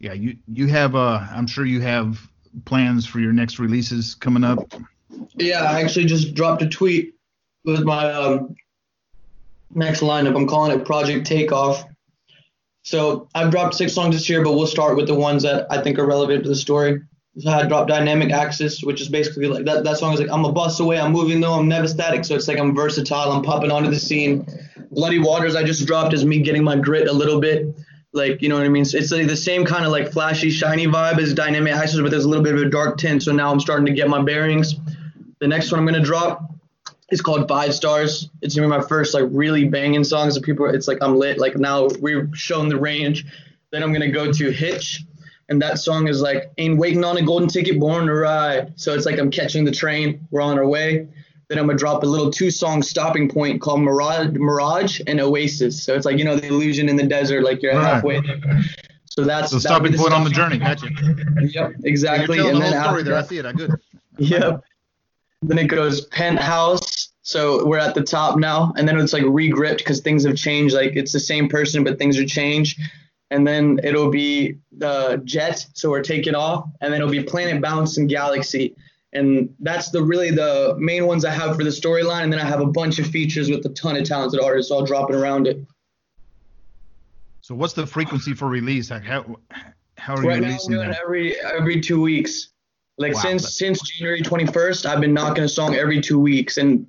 Yeah, you you have uh I'm sure you have plans for your next releases coming up. Yeah, I actually just dropped a tweet with my um, next lineup. I'm calling it Project Takeoff. So I've dropped six songs this year, but we'll start with the ones that I think are relevant to the story. I dropped Dynamic Axis, which is basically like that, that song is like I'm a bus away, I'm moving though, I'm never static. So it's like I'm versatile, I'm popping onto the scene. Bloody Waters I just dropped is me getting my grit a little bit. Like, you know what I mean? So it's like the same kind of like flashy, shiny vibe as Dynamic Axis, but there's a little bit of a dark tint. So now I'm starting to get my bearings. The next one I'm gonna drop is called Five Stars. It's gonna be my first like really banging song. So people, it's like I'm lit. Like now we've shown the range. Then I'm gonna go to Hitch, and that song is like ain't waiting on a golden ticket, born to ride. So it's like I'm catching the train. We're on our way. Then I'm gonna drop a little two-song stopping point called Mirage, Mirage and Oasis. So it's like you know the illusion in the desert, like you're Right. halfway there. So that's So stopping point on the journey. Gotcha. Yep, exactly. You're telling and the then whole story after there. I that- see it. I good. Yep. Then it goes penthouse. So we're at the top now, and then it's like regripped because things have changed. Like it's the same person, but things are changed. And then it'll be the jet. So we're taking off, and then it'll be planet bounce and galaxy. And that's the really the main ones I have for the storyline. And then I have a bunch of features with a ton of talented artists all dropping around it. So what's the frequency for release? Like how how are you Right now, I'm doing that? every every two weeks. Like Wow, since since January 21st, I've been knocking a song every two weeks, and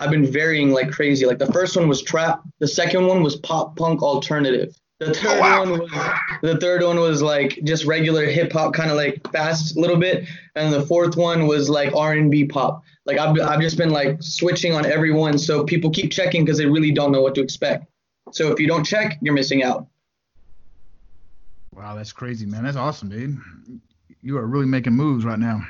I've been varying like crazy. Like the first one was trap, the second one was pop punk alternative. The oh, third wow. one was the third one was like just regular hip hop, kind of like fast a little bit, and the fourth one was like R&B pop. Like I've I've just been like switching on every one, so people keep checking because they really don't know what to expect. So if you don't check, you're missing out. Wow, that's crazy, man. That's awesome, dude. You are really making moves right now.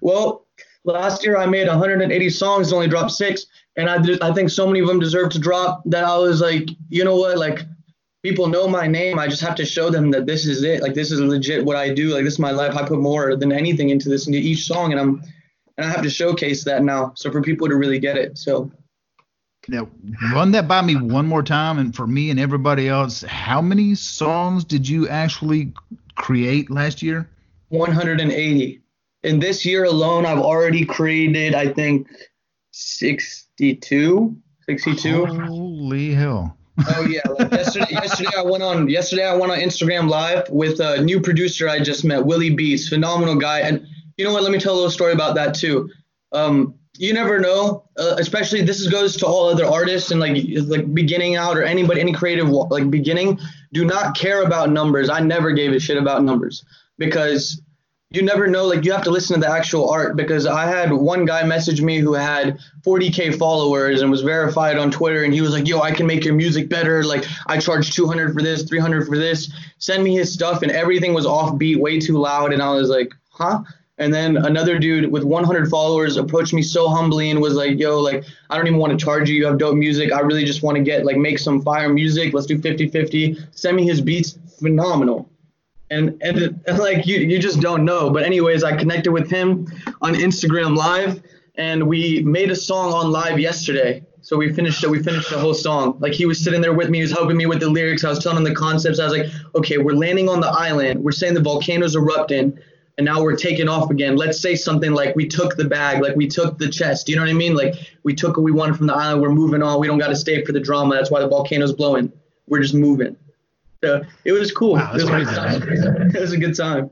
Well, last year I made 180 songs, only dropped six, and I did, I think so many of them deserve to drop that I was like, you know what, like people know my name. I just have to show them that this is it. Like this is legit what I do. Like this is my life. I put more than anything into this into each song, and I'm and I have to showcase that now. So for people to really get it. So Now, run that by me one more time, and for me and everybody else, how many songs did you actually create last year? 180. In this year alone, I've already created, I think, 62. 62. Holy hell! Oh yeah, like yesterday. yesterday I went on. Yesterday I went on Instagram Live with a new producer I just met, Willie Beats, phenomenal guy. And you know what? Let me tell a little story about that too. Um, you never know, uh, especially this is, goes to all other artists and like like beginning out or anybody any creative like beginning. Do not care about numbers. I never gave a shit about numbers because you never know. Like you have to listen to the actual art because I had one guy message me who had 40k followers and was verified on Twitter, and he was like, "Yo, I can make your music better. Like I charge 200 for this, 300 for this. Send me his stuff." And everything was offbeat, way too loud, and I was like, "Huh." And then another dude with 100 followers approached me so humbly and was like, "Yo, like I don't even want to charge you. You have dope music. I really just want to get like make some fire music. Let's do 50-50. Send me his beats. Phenomenal." And, and and like you you just don't know. But anyways, I connected with him on Instagram Live, and we made a song on live yesterday. So we finished it. We finished the whole song. Like he was sitting there with me. He was helping me with the lyrics. I was telling him the concepts. I was like, okay, we're landing on the island. We're saying the volcano's erupting and now we're taking off again. Let's say something like we took the bag, like we took the chest. You know what I mean? Like we took what we wanted from the island. We're moving on. We don't got to stay for the drama. That's why the volcano's blowing. We're just moving. So it was cool. Wow, that's it, was crazy, it was a good time.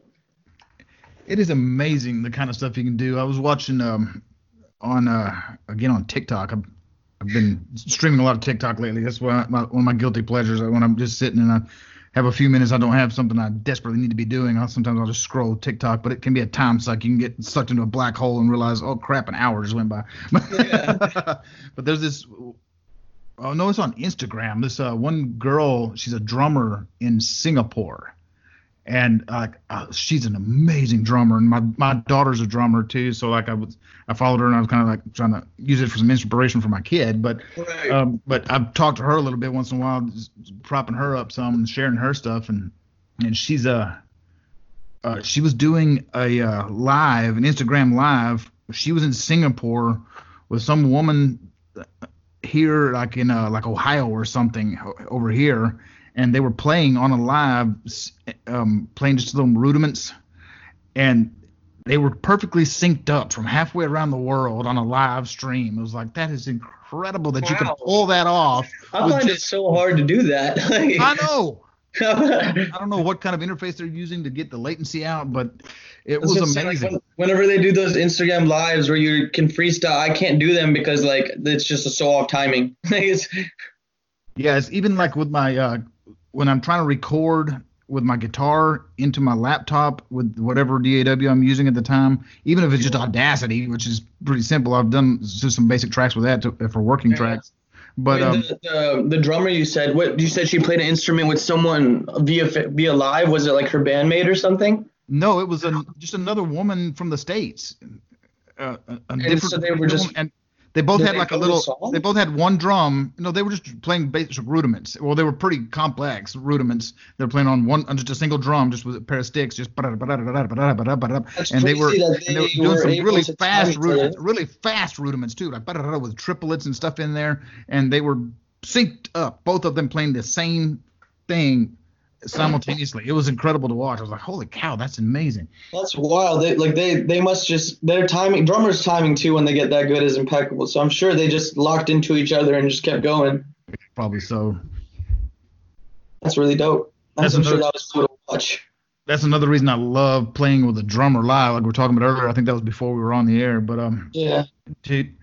It is amazing the kind of stuff you can do. I was watching um on uh again on TikTok. I've, I've been streaming a lot of TikTok lately. That's one of my, one of my guilty pleasures. When I'm just sitting and I have a few minutes, I don't have something I desperately need to be doing. I'll, sometimes I'll just scroll TikTok, but it can be a time suck. You can get sucked into a black hole and realize, oh crap, an hour just went by. Yeah. but there's this. Oh no, it's on Instagram. This uh, one girl, she's a drummer in Singapore, and like uh, she's an amazing drummer. And my my daughter's a drummer too, so like I was I followed her and I was kind of like trying to use it for some inspiration for my kid. But Right. um, but I've talked to her a little bit once in a while, just propping her up some and sharing her stuff, and and she's a uh, she was doing a uh, live, an Instagram live. She was in Singapore with some woman here, like in uh, like Ohio or something over here, and they were playing on a live, um, playing just little rudiments, and they were perfectly synced up from halfway around the world on a live stream. It was like that is incredible that you can pull that off. I find it so hard to do that. I know. I don't know what kind of interface they're using to get the latency out, but it was gonna like, amazing. whenever they do those Instagram lives where you can freestyle, I can't do them because like it's just a so off timing. It's, Yeah, it's even like with my uh when I'm trying to record with my guitar into my laptop with whatever DAW I'm using at the time, even if it's just Audacity, which is pretty simple. I've done just some basic tracks with that to, for working Yeah. tracks. But um, the, the the drummer you said what you said she played an instrument with someone via via live was it like her bandmate or something? No, it was a, just another woman from the states. Uh, a, a different so they were just- and they both had they like a little. song? They both had one drum. No, they were just playing basic rudiments. Well, they were pretty complex rudiments. They were playing on one on just a single drum, just with a pair of sticks, just and they were, and they were doing were some really fast rudiments, really fast rudiments too, like with triplets and stuff in there, and they were synced up, both of them playing the same thing simultaneously. It was incredible to watch. I was like, holy cow, that's amazing. That's wild. They like they they must just their timing drummers timing too when they get that good is impeccable. So I'm sure they just locked into each other and just kept going. Probably so. That's really dope. That's I'm sure another- that was cool to watch. That's another reason I love playing with a drummer live, like we are talking about earlier. I think that was before we were on the air. But um, Yeah. dude,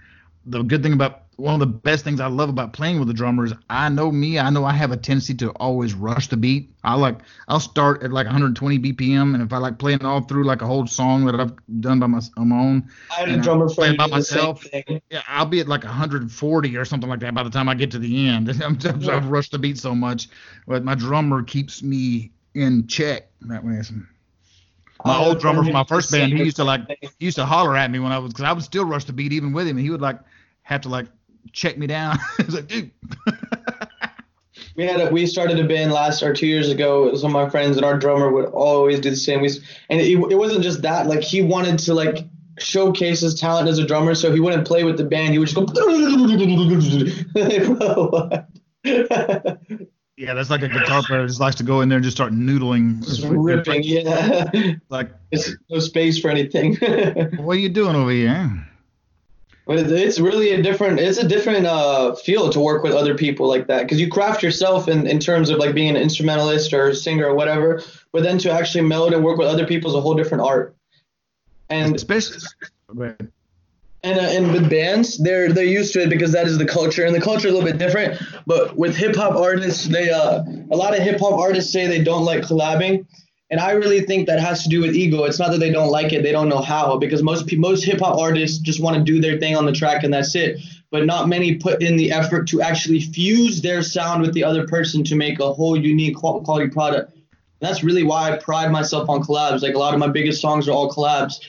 the good thing about one of the best things I love about playing with a drummer is I know me. I know I have a tendency to always rush the beat. I like I'll start at like 120 BPM, and if I like playing all through like a whole song that I've done by my, on my own, I had a drummer play friend by the myself. yeah, I'll be at like 140 or something like that by the time I get to the end. Yeah. I've rushed the beat so much, but my drummer keeps me in check. That way, my I old drummer from my the first band, he used to like he used to holler at me when I was because I would still rush the beat even with him, and he would like have to like check me down. He's like, dude. We had a, we started a band last or two years ago. Some of my friends and our drummer would always do the same. We, and it, it wasn't just that. Like he wanted to like showcase his talent as a drummer, so he wouldn't play with the band. He would just go. Yeah, that's like a guitar player just likes to go in there and just start noodling. just ripping. Yeah, Like, it's no space for anything. what are you doing over here? But it's really a different it's a different uh feel to work with other people like that because you craft yourself in, in terms of like being an instrumentalist or a singer or whatever but then to actually meld and work with other people is a whole different art and Especially. Right. and, uh, and with bands they're they're used to it because that is the culture and the culture is a little bit different but with hip hop artists they uh a lot of hip hop artists say they don't like collabing And I really think that has to do with ego. It's not that they don't like it; they don't know how. Because most most hip hop artists just want to do their thing on the track and that's it. But not many put in the effort to actually fuse their sound with the other person to make a whole unique quality product. And that's really why I pride myself on collabs. Like a lot of my biggest songs are all collabs.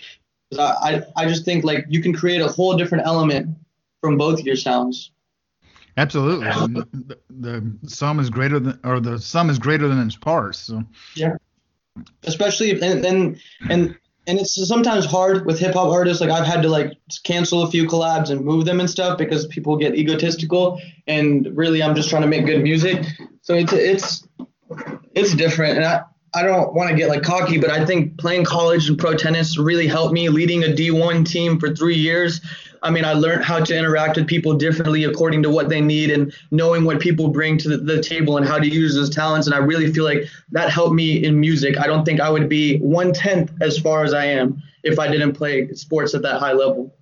I, I I just think like you can create a whole different element from both your sounds. Absolutely. the, the, sum is greater than, or the sum is greater than its parts. So. Yeah. Especially and and and and it's sometimes hard with hip hop artists. Like I've had to like cancel a few collabs and move them and stuff because people get egotistical. And really, I'm just trying to make good music. So it's it's it's different. And I don't want to get like cocky, but I think playing college and pro tennis really helped me. Leading a D1 team for three years I mean, I learned how to interact with people differently according to what they need and knowing what people bring to the, the, table and how to use those talents. And I really feel like that helped me in music. I don't think I would be one tenth as far as I am if I didn't play sports at that high level.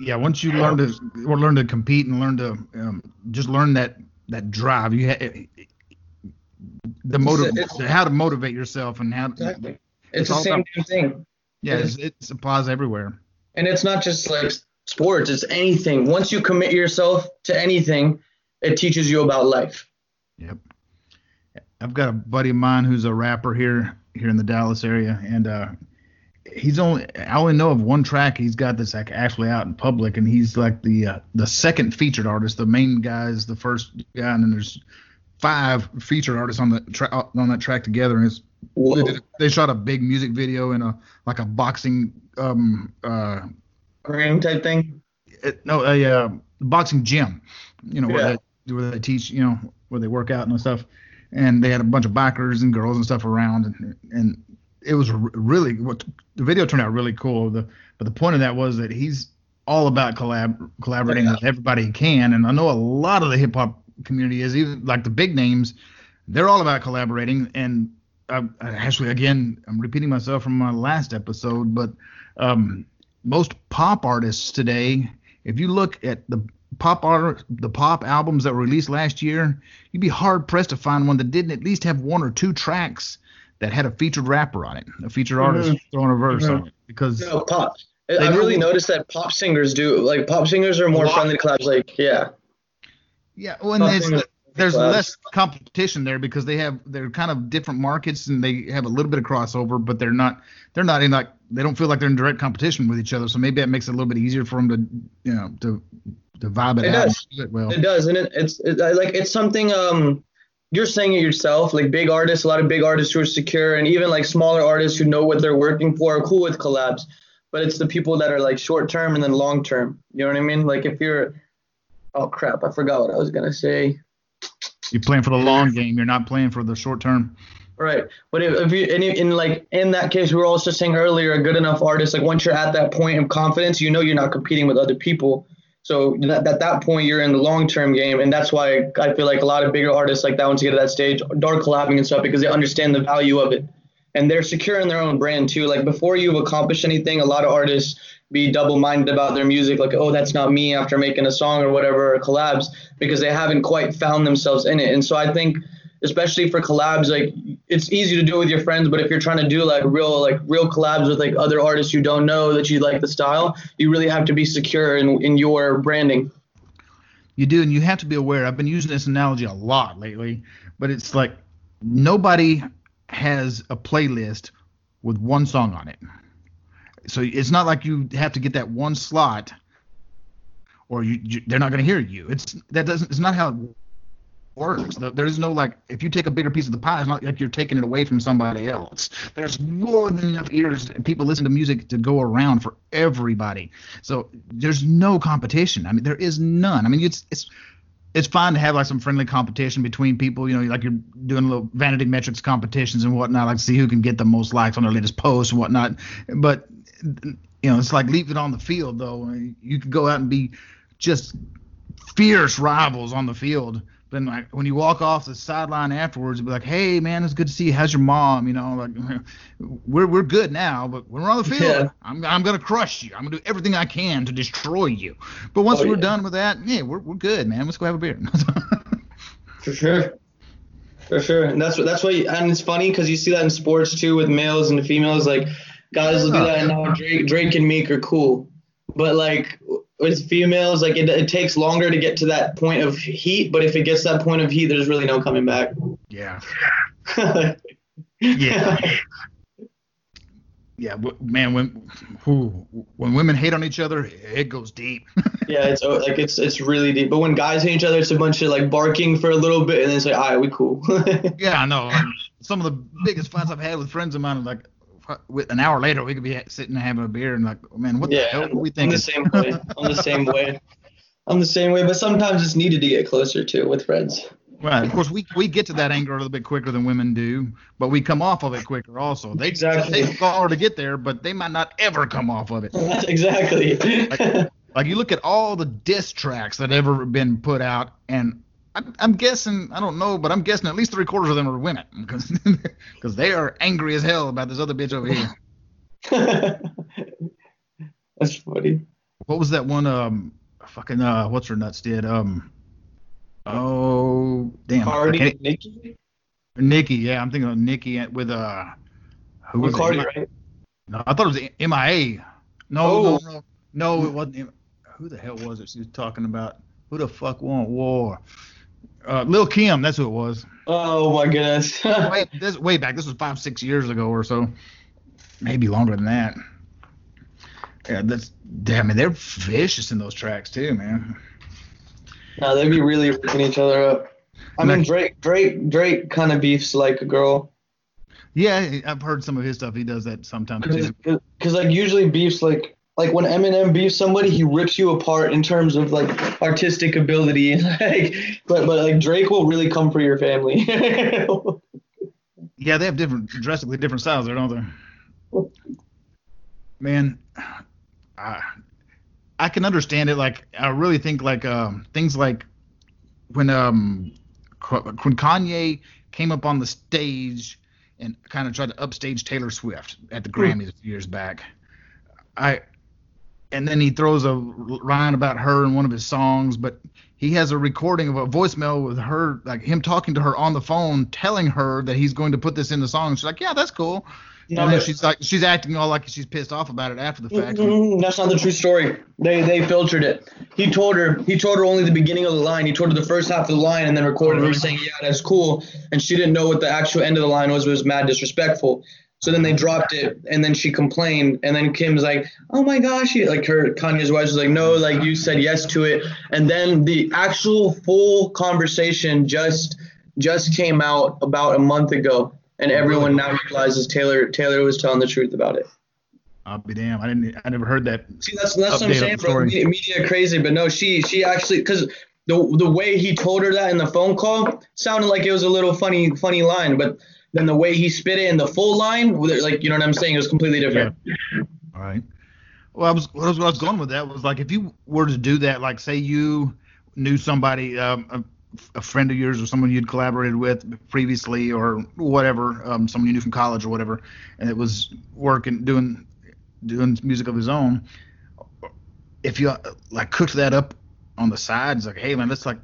Yeah, once you learn to or learn to compete and learn to um, just learn that that drive, you ha- the motive, how to motivate yourself and how. Exactly. It's, it's the same thing. Yeah, it's, it's applies everywhere. And it's not just like sports, it's anything. Once you commit yourself to anything, it teaches you about life. Yep. I've got a buddy of mine who's a rapper here here in the Dallas area, and uh, he's only I only know of one track he's got that's like actually out in public, and he's like the uh, the second featured artist. The main guy is the first guy, and then there's five featured artists on the tra- on that track together, and it's they, did, they, shot a big music video in a like a boxing um uh ring type thing. It, no, a uh, boxing gym. You know yeah. where they where they teach. You know where they work out and stuff. And they had a bunch of bikers and girls and stuff around, and, and it was really what the video turned out really cool. The but the point of that was that he's all about collab collaborating yeah. with everybody he can, and I know a lot of the hip hop community is even like the big names. They're all about collaborating, and uh, actually, again, I'm repeating myself from my last episode, but um, most pop artists today, if you look at the pop art, the pop albums that were released last year, you'd be hard pressed to find one that didn't at least have one or two tracks that had a featured rapper on it, a featured mm-hmm. artist throwing a verse mm-hmm. on it. Because no, pop. I really noticed that pop singers do like pop singers are more friendly to collabs. Like yeah. Yeah, well, and there's less competition there because they have they're kind of different markets and they have a little bit of crossover, but they're not they're not in like they don't feel like they're in direct competition with each other. So maybe that makes it a little bit easier for them to you know to to vibe it, it out. Does. It well, it does, and it, it's it, like it's something um you're saying it yourself. Like big artists, a lot of big artists who are secure, and even like smaller artists who know what they're working for are cool with collabs. But it's the people that are like short term and then long term. You know what I mean? Like if you're oh crap, I forgot what I was gonna say. You're playing for the long game. You're not playing for the short term. Right, but if, if you in, in like in that case, we were also saying earlier, a good enough artist, like once you're at that point of confidence, you know you're not competing with other people. So that, at that point, you're in the long term game, and that's why I feel like a lot of bigger artists like that once you get to that stage, are collabing and stuff because they understand the value of it, and they're secure in their own brand too. Like before you've accomplished anything, a lot of artists be double minded about their music, like, oh, that's not me after making a song or whatever, or collabs, because they haven't quite found themselves in it. And so I think, especially for collabs, like it's easy to do with your friends, but if you're trying to do like real, like real collabs with like other artists you don't know that you like the style, you really have to be secure in, in your branding. You do, and you have to be aware. I've been using this analogy a lot lately, but it's like nobody has a playlist with one song on it. So it's not like you have to get that one slot, or you, you they're not going to hear you. It's that doesn't. It's not how it works. There's no like if you take a bigger piece of the pie, it's not like you're taking it away from somebody else. There's more than enough ears and people listen to music to go around for everybody. So there's no competition. I mean, there is none. I mean, it's it's it's fine to have like some friendly competition between people. You know, like you're doing little vanity metrics competitions and whatnot, like see who can get the most likes on their latest post and whatnot. But you know, it's like leave it on the field though. You can go out and be just fierce rivals on the field. Then like when you walk off the sideline afterwards, be like, "Hey man, it's good to see you. How's your mom?" You know, like we're we're good now, but when we're on the field, yeah. I'm I'm gonna crush you. I'm gonna do everything I can to destroy you. But once oh, we're yeah. done with that, yeah, we're we're good, man. Let's go have a beer. For sure. For sure, and that's what that's why, and it's funny because you see that in sports too with males and females. Like guys will do that, and now Drake, Drake and Meek are cool, but like with females, like it, it takes longer to get to that point of heat. But if it gets that point of heat, there's really no coming back. Yeah. yeah. Yeah, man. When who, when women hate on each other, it goes deep. yeah, it's oh, like it's it's really deep. But when guys hate each other, it's a bunch of like barking for a little bit, and then it's like, all right, we cool. yeah, I know. Some of the biggest fights I've had with friends of mine, like an hour later, we could be sitting and having a beer, and like, oh, man, what yeah, the hell are we thinking? I'm the same way. I'm the same way. I'm the same way, but sometimes it's needed to get closer to with friends. Right. Of course, we we get to that anger a little bit quicker than women do, but we come off of it quicker also. They exactly. take longer to get there, but they might not ever come off of it. That's exactly. like, like, you look at all the diss tracks that ever been put out, and I'm, I'm guessing I don't know, but I'm guessing at least three quarters of them are women because because they are angry as hell about this other bitch over here. That's funny. What was that one? Um, fucking uh, what's her nuts did? Um Oh, damn. Cardi, Nicki? Nicki, yeah. I'm thinking of Nicki with uh. Who was Cardi, it? right? No, I thought it was MIA. No, oh. no, no, no, it wasn't. Who the hell was it she was talking about? Who the fuck want war? Uh, Lil Kim, that's who it was. Oh my goodness. way, this way back. This was five, six years ago or so. Maybe longer than that. Yeah, that's. Damn, I mean, they're vicious in those tracks too, man. No, they'd be really ripping each other up. I mean, Drake, Drake, Drake kind of beefs like a girl. Yeah, I've heard some of his stuff. He does that sometimes too. Because like usually beefs like like when Eminem beefs somebody, he rips you apart in terms of like artistic ability. like, but but like Drake will really come for your family. yeah, they have different, drastically different styles there, don't they? Man, I, I can understand it. Like I really think like um, things like when um when Kanye came up on the stage and kind of tried to upstage Taylor Swift at the hmm. Grammys a few years back. I and then he throws a line about her in one of his songs, but he has a recording of a voicemail with her, like him talking to her on the phone, telling her that he's going to put this in the song. She's like, "Yeah, that's cool." No, and she's like she's acting all like she's pissed off about it after the fact. Mm-hmm, that's not the true story. They they filtered it. He told her he told her only the beginning of the line. He told her the first half of the line and then recorded her saying, "Yeah, that's cool," and she didn't know what the actual end of the line was. It was mad disrespectful. So then they dropped it, and then she complained, and then Kim's like, "Oh my gosh," like her Kanye's wife was like, "No, like you said yes to it," and then the actual full conversation just just came out about a month ago and everyone now realizes Taylor Taylor was telling the truth about it. I'll be damned. I didn't. I never heard that. See, that's that's what I'm saying, bro. Media, media crazy, but no, she she actually because the the way he told her that in the phone call sounded like it was a little funny funny line, but then the way he spit it in the full line, like you know what I'm saying, it was completely different. Yeah. All right. Well, I was what I was, what I was going with that was like if you were to do that, like say you knew somebody, um, a friend of yours or someone you'd collaborated with previously or whatever, um, someone you knew from college or whatever, and it was working doing doing music of his own. If you like cooked that up on the side, it's like, hey man, let's like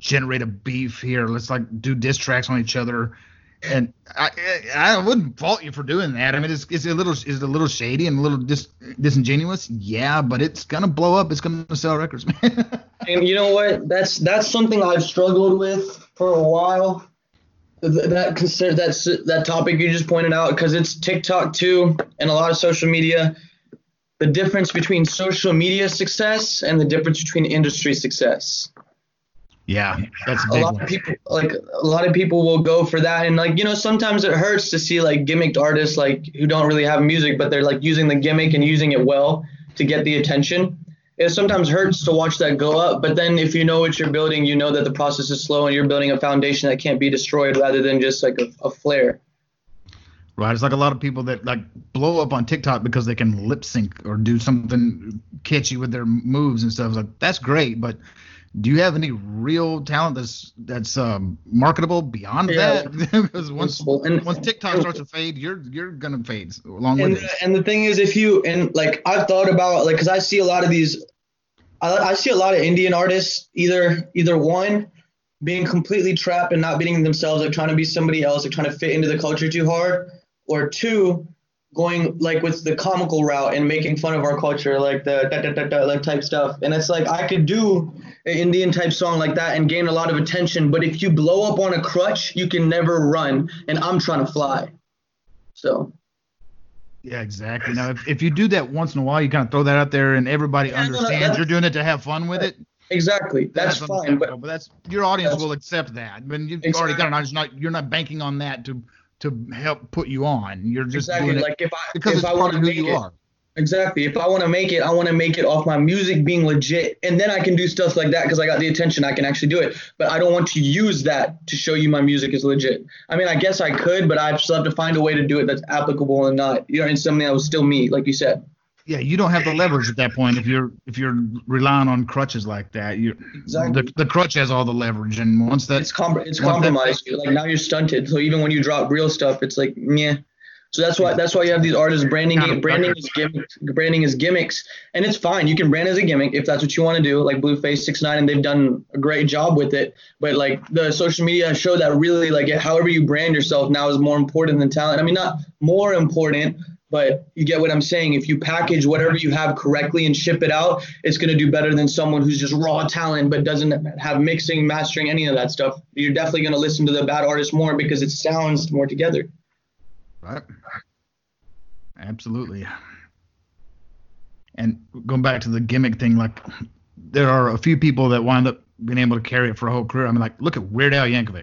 generate a beef here. Let's like do diss tracks on each other and I, I wouldn't fault you for doing that. I mean, it's, it's a little is a little shady and a little dis, disingenuous, yeah, but it's gonna blow up. It's gonna sell records, man. and you know what? That's that's something I've struggled with for a while. That consider that's that topic you just pointed out because it's TikTok too and a lot of social media. The difference between social media success and the difference between industry success. Yeah, that's a, a lot one. of people like a lot of people will go for that, and like you know sometimes it hurts to see like gimmicked artists like who don't really have music, but they're like using the gimmick and using it well to get the attention. It sometimes hurts to watch that go up, but then if you know what you're building, you know that the process is slow and you're building a foundation that can't be destroyed rather than just like a, a flare. Right. It's like a lot of people that like blow up on TikTok because they can lip sync or do something catchy with their moves and stuff. It's like that's great, but do you have any real talent that's that's um, marketable beyond yeah. that? because once and, once TikTok starts to fade, you're you're gonna fade along and, with it. And the thing is, if you and like I've thought about like because I see a lot of these, I, I see a lot of Indian artists either either one being completely trapped and not being themselves, like trying to be somebody else, like trying to fit into the culture too hard, or two, going like with the comical route and making fun of our culture, like the da, da, da, da, like type stuff. And it's like I could do an Indian type song like that and gain a lot of attention, but if you blow up on a crutch, you can never run. And I'm trying to fly. So. Yeah, exactly. Now, if, if you do that once in a while, you kind of throw that out there, and everybody Yeah, understands that's- you're doing it to have fun with it. Exactly. That's, fine. But but that's your audience That's- will accept that. I mean, you've already got an audience. Not you're not banking on that to to help put you on. You're just exactly like if I because if it's I part want of to who make you it, are. Exactly. If I want to make it, I want to make it off my music being legit, and then I can do stuff like that because I got the attention. I can actually do it. But I don't want to use that to show you my music is legit. I mean, I guess I could, but I still have to find a way to do it that's applicable and not, you know, in something that was still me, like you said. Yeah, you don't have the leverage at that point if you're if you're relying on crutches like that. You Exactly. the, the crutch has all the leverage, and once that It's com- it's Once that- compromised. Like now you're stunted. So even when you drop real stuff, it's like yeah. So that's why that's why you have these artists branding Kind of branding is gimmicks, branding is gimmicks, and it's fine. You can brand as a gimmick if that's what you want to do. Like Blueface Six Nine, and they've done a great job with it. But like the social media show that really like however you brand yourself now is more important than talent. I mean not more important. But you get what I'm saying. If you package whatever you have correctly and ship it out, it's going to do better than someone who's just raw talent but doesn't have mixing, mastering, any of that stuff. You're definitely going to listen to the bad artist more because it sounds more together. Right. Absolutely. And going back to the gimmick thing, like there are a few people that wind up being able to carry it for a whole career. I mean, like look at Weird Al Yankovic.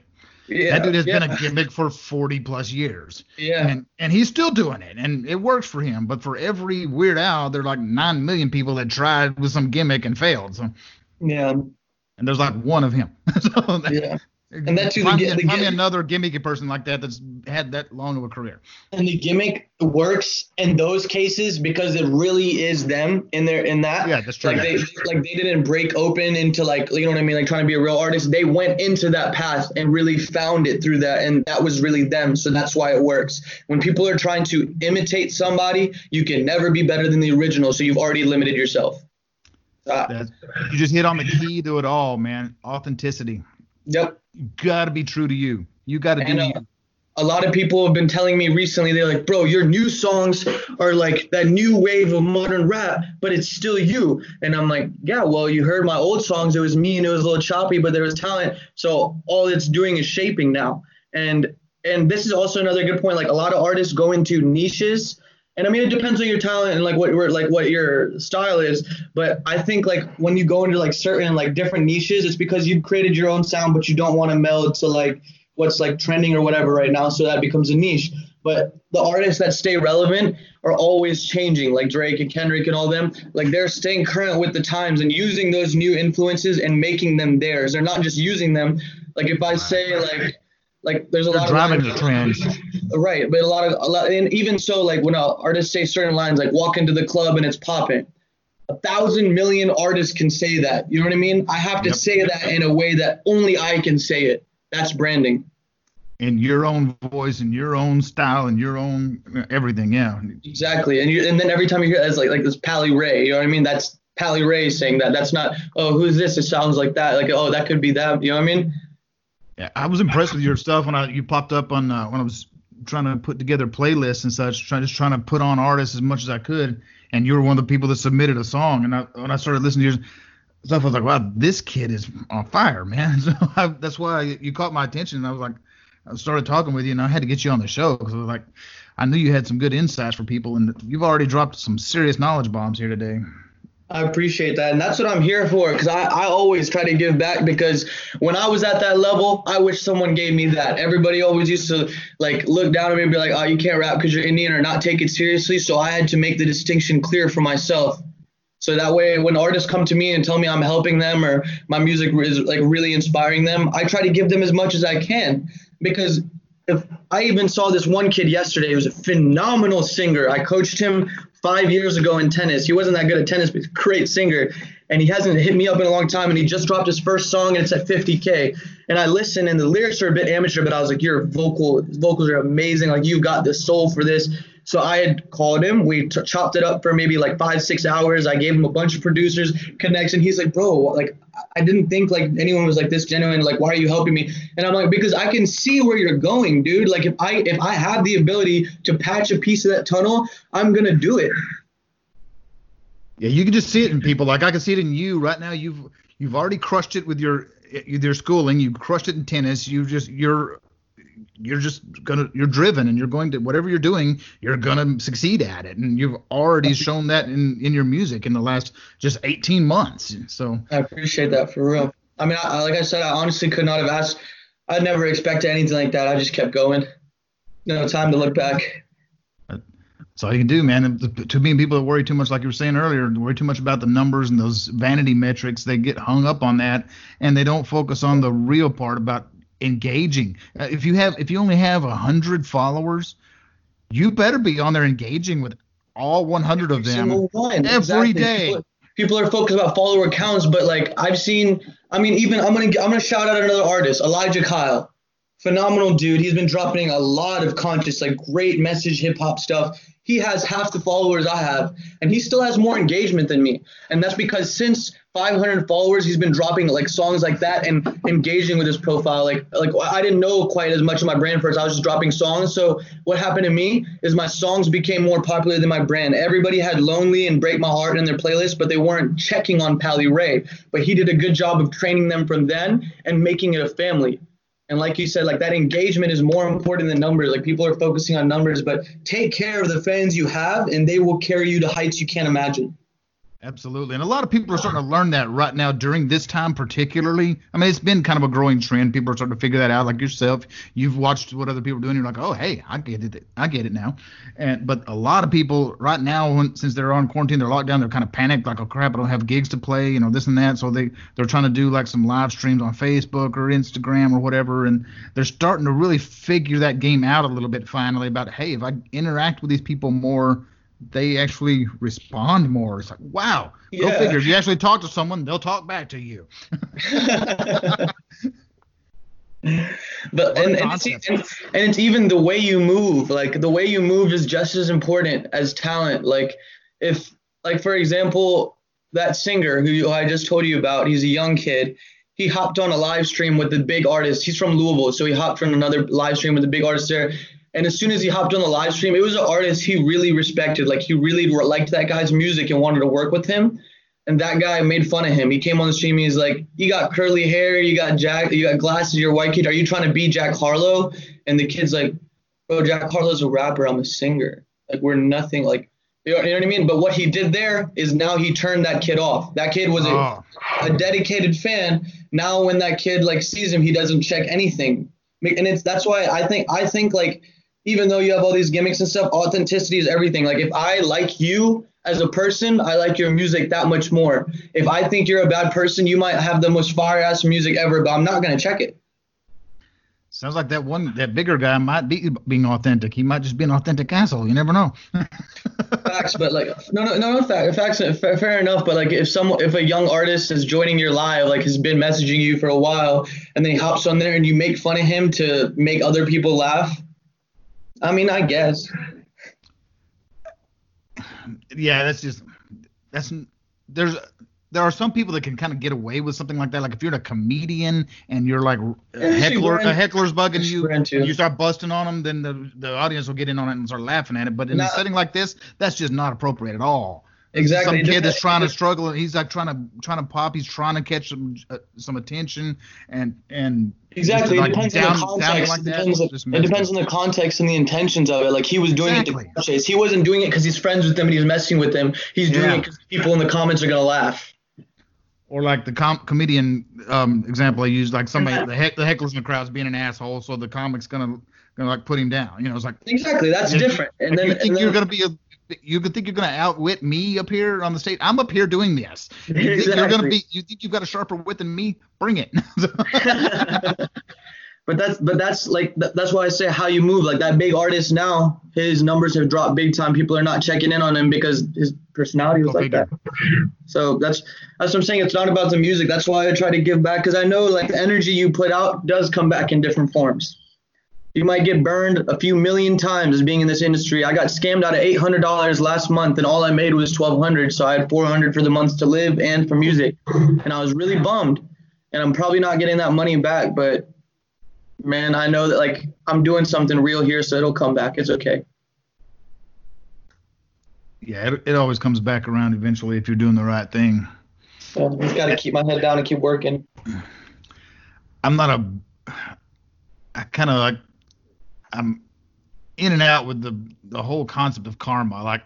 Yeah, that dude has yeah, been a gimmick for 40 plus years. yeah, And and he's still doing it, and it works for him. But for every Weird Al, there are like nine million people that tried with some gimmick and failed. So, yeah, and there's like one of him. so that, yeah. And that too, the find, me, the find me another gimmicky person like that that's had that long of a career. And the gimmick works in those cases because it really is them in their in that. Yeah, that's true. Like they like they didn't break open into like you know what I mean, like trying to be a real artist. They went into that path and really found it through that, and that was really them. So that's why it works. When people are trying to imitate somebody, you can never be better than the original. So you've already limited yourself. Uh, that's, you just hit on the key to it all, man. Authenticity. yep. You gotta be true to you. You gotta do uh, you. a lot of people have been telling me recently they're like bro your new songs are like that new wave of modern rap but it's still you. And i'm like yeah well you heard my old songs. It was me and it was a little choppy but there was talent. So all it's doing is shaping now. And and this is also another good point. Like a lot of artists go into niches and I mean, it depends on your talent and like what your like what your style is. But I think like when you go into like certain like different niches, it's because you've created your own sound, but you don't want to meld to like what's like trending or whatever right now. So that becomes a niche. But the artists that stay relevant are always changing, like Drake and Kendrick and all them. Like they're staying current with the times and using those new influences and making them theirs. They're not just using them. Like if I say like like there's a They're lot driving of the trends. Right, but a lot of a lot, and even so, like when artists say certain lines, like "walk into the club and it's popping," a thousand million artists can say that. You know what I mean? I have to Yep. say that in a way that only I can say it. That's branding. In your own voice, and your own style, and your own everything. Yeah. Exactly, and you, and then every time you hear it's like like this Pally Ray. You know what I mean? That's Pally Ray saying that. That's not oh who's this? It sounds like that. Like oh that could be that. You know what I mean? Yeah, I was impressed with your stuff when I you popped up on uh, when I was trying to put together playlists and such, trying just trying to put on artists as much as I could. And you were one of the people that submitted a song, and I, when I started listening to your stuff, I was like, wow, this kid is on fire, man. So I, that's why you caught my attention. And I was like, I started talking with you, and I had to get you on the show because I was like, I knew you had some good insights for people, and you've already dropped some serious knowledge bombs here today. I appreciate that. And that's what I'm here for because I, I always try to give back because when I was at that level, I wish someone gave me that. Everybody always used to like look down at me and be like, oh, you can't rap because you're Indian or not take it seriously. So I had to make the distinction clear for myself. So that way, when artists come to me and tell me I'm helping them or my music is like really inspiring them, I try to give them as much as I can because if I even saw this one kid yesterday, he was a phenomenal singer. I coached him five years ago in tennis. He wasn't that good at tennis, but he's a great singer. And he hasn't hit me up in a long time. And he just dropped his first song, and it's at 50k. And I listened, and the lyrics are a bit amateur, but I was like, your vocal vocals are amazing. Like you've got the soul for this. So I had called him. We t- chopped it up for maybe like five, six hours. I gave him a bunch of producers connection. He's like, bro, like I didn't think like anyone was like this genuine. Like, why are you helping me? And I'm like, because I can see where you're going, dude. Like, if I if I have the ability to patch a piece of that tunnel, I'm gonna do it. Yeah, you can just see it in people. Like I can see it in you right now. You've you've already crushed it with your your schooling. You crushed it in tennis. You just you're you're just gonna you're driven and you're going to whatever you're doing you're gonna succeed at it. And you've already shown that in in your music in the last just 18 months. So i appreciate that for real. I mean I, like i said i honestly could not have asked i never expected anything like that. I just kept going. No time to look back. That's all you can do, man. Too many people that worry too much, like you were saying earlier, worry too much about the numbers and those vanity metrics. They get hung up on that, and they don't focus on the real part about engaging. Uh, if you have, if you only have a hundred followers, you better be on there engaging with all 100 of them every exactly. day. People, people are focused about follower counts, but like I've seen, I mean, even I'm gonna I'm gonna shout out another artist, Elijah Kyle, phenomenal dude. He's been dropping a lot of conscious, like great message hip hop stuff he has half the followers I have, and he still has more engagement than me. And that's because since 500 followers, he's been dropping like songs like that and engaging with his profile. Like, like I didn't know quite as much of my brand first. I was just dropping songs. So what happened to me is my songs became more popular than my brand. Everybody had "Lonely" and "Break My Heart" in their playlist, but they weren't checking on Pally Ray. But he did a good job of training them from then and making it a family. And like you said, like that engagement is more important than numbers. Like people are focusing on numbers, but take care of the fans you have, and they will carry you to heights you can't imagine. Absolutely. And a lot of people are starting to learn that right now during this time, particularly. I mean, it's been kind of a growing trend. People are starting to figure that out, like yourself. You've watched what other people are doing. You're like, oh, hey, I get it. I get it now. And But a lot of people right now, when, since they're on quarantine, they're locked down, they're kind of panicked, like, oh, crap, I don't have gigs to play, you know, this and that. So they, they're trying to do like some live streams on Facebook or Instagram or whatever. And they're starting to really figure that game out a little bit finally about, hey, if I interact with these people more, they actually respond more. It's like, wow, yeah. go figure. If you actually talk to someone, they'll talk back to you. but and, and, it's, and, and, it's even the way you move. Like the way you move is just as important as talent. Like if, like for example, that singer who I just told you about, he's a young kid. He hopped on a live stream with the big artist. He's from Louisville, so he hopped on another live stream with the big artist there and as soon as he hopped on the live stream, it was an artist he really respected. Like he really liked that guy's music and wanted to work with him. And that guy made fun of him. He came on the stream. He's like, "You got curly hair. You got Jack. You got glasses. You're a white kid. Are you trying to be Jack Harlow?" And the kid's like, "Bro, Jack Harlow's a rapper. I'm a singer. Like we're nothing. Like you know, you know what I mean? But what he did there is now he turned that kid off. That kid was a, oh. a dedicated fan. Now when that kid like sees him, he doesn't check anything. And it's that's why I think I think like even though you have all these gimmicks and stuff, authenticity is everything. Like if I like you as a person, I like your music that much more. If I think you're a bad person, you might have the most fire ass music ever, but I'm not gonna check it. Sounds like that one, that bigger guy might be being authentic. He might just be an authentic asshole. You never know. facts, but like, no, no, no, no fact, facts. Fair, fair enough, but like, if someone, if a young artist is joining your live, like, has been messaging you for a while, and then he hops on there and you make fun of him to make other people laugh, I mean, I guess. Yeah, that's just that's there's there are some people that can kind of get away with something like that. Like if you're a comedian and you're like a heckler, a heckler's bugging you, you start busting on them, then the the audience will get in on it and start laughing at it. But in a setting like this, that's just not appropriate at all. Exactly. Some kid that's trying to struggle. He's like trying to trying to pop. He's trying to catch some uh, some attention and and exactly. Like it depends down, on the context. Like it depends, it depends on the context and the intentions of it. Like he was doing exactly. it to chase. He wasn't doing it because he's friends with them and he's messing with them. He's doing yeah. it because people in the comments are gonna laugh. Or like the com- comedian um, example I used, like somebody the heck the hecklers in the crowd's being an asshole, so the comic's gonna gonna like put him down. You know, it's like exactly that's different. And then you think then, you're gonna be a you could think you're going to outwit me up here on the stage. I'm up here doing this. You exactly. think you're going to be? You think you've got a sharper wit than me? Bring it. but that's but that's like that's why I say how you move. Like that big artist now, his numbers have dropped big time. People are not checking in on him because his personality was like that. So that's that's what I'm saying. It's not about the music. That's why I try to give back because I know like the energy you put out does come back in different forms. You might get burned a few million times as being in this industry. I got scammed out of $800 last month, and all I made was 1200 So I had 400 for the month to live and for music, and I was really bummed. And I'm probably not getting that money back, but man, I know that like I'm doing something real here, so it'll come back. It's okay. Yeah, it, it always comes back around eventually if you're doing the right thing. So I just got to keep my head down and keep working. I'm not a. I kind of like. I'm in and out with the the whole concept of karma. Like,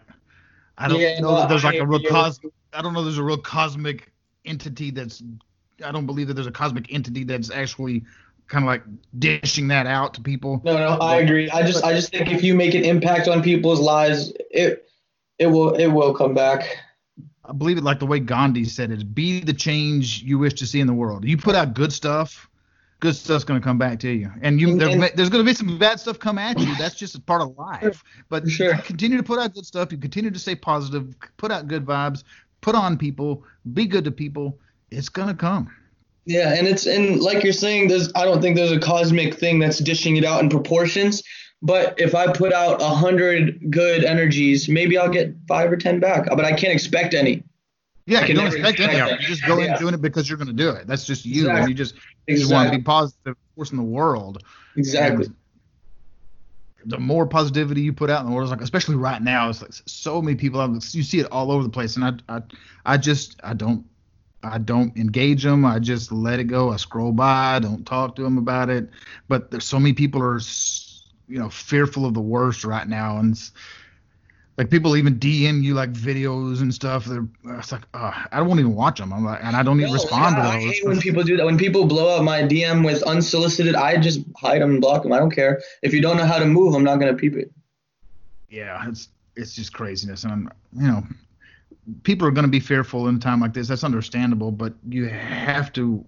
I don't Yeah, know no, that there's I like a real cos. I don't know there's a real cosmic entity that's. I don't believe that there's a cosmic entity that's actually kind of like dishing that out to people. No, no, I agree. I just I just think if you make an impact on people's lives, it it will it will come back. I believe it like the way Gandhi said it: "Be the change you wish to see in the world." You put out good stuff, good stuff's going to come back to you, and you And- there, and- there's going to be some bad stuff come at you. That's just a part of life. But sure. continue to put out good stuff. You continue to stay positive. Put out good vibes. Put on people. Be good to people. It's going to come. Yeah, and it's and like you're saying, there's I don't think there's a cosmic thing that's dishing it out in proportions. But if I put out a hundred good energies, maybe I'll get five or ten back. But I can't expect any. Yeah, you don't expect any of. You just go in Yeah. doing it because you're going to do it. That's just you, and you just you just want to be positive, force in the world. Exactly. And the more positivity you put out in the world, like especially right now, it's like so many people. out- You see it all over the place, and I, I, I just I don't, I don't engage them. I just let it go. I scroll by. I don't talk to them about it. But there's so many people are, you know, fearful of the worst right now, and like people even DM you like videos and stuff. They're it's like uh, I don't even watch them. I'm like, and I don't even No, respond yeah, to I hate when people do that. When people blow up my DM with unsolicited, I just hide them and block them. I don't care. If you don't know how to move, I'm not gonna peep it. yeah, it's it's just craziness, and I'm, you know, people are going to be fearful in a time like this. That's understandable, but you have to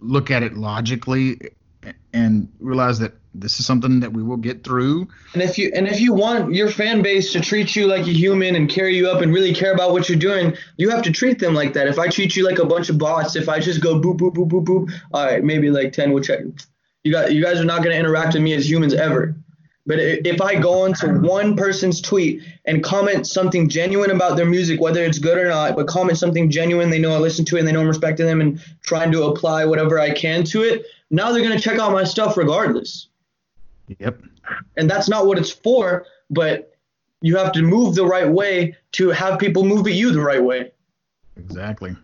look at it logically and realize that this is something that we will get through. And if you and if you want your fan base to treat you like a human and carry you up and really care about what you're doing, you have to treat them like that. If I treat you like a bunch of bots, if I just go boop boop boop boop boop, all right, maybe like ten will check. You got you guys are not gonna interact with me as humans ever. But if I go onto one person's tweet and comment something genuine about their music, whether it's good or not, but comment something genuine, they know I listen to it and they know I'm respecting them and trying to apply whatever I can to it, now they're gonna check out my stuff regardless Yep. and that's not what it's for but you have to move the right way to have people move at you the right way Exactly.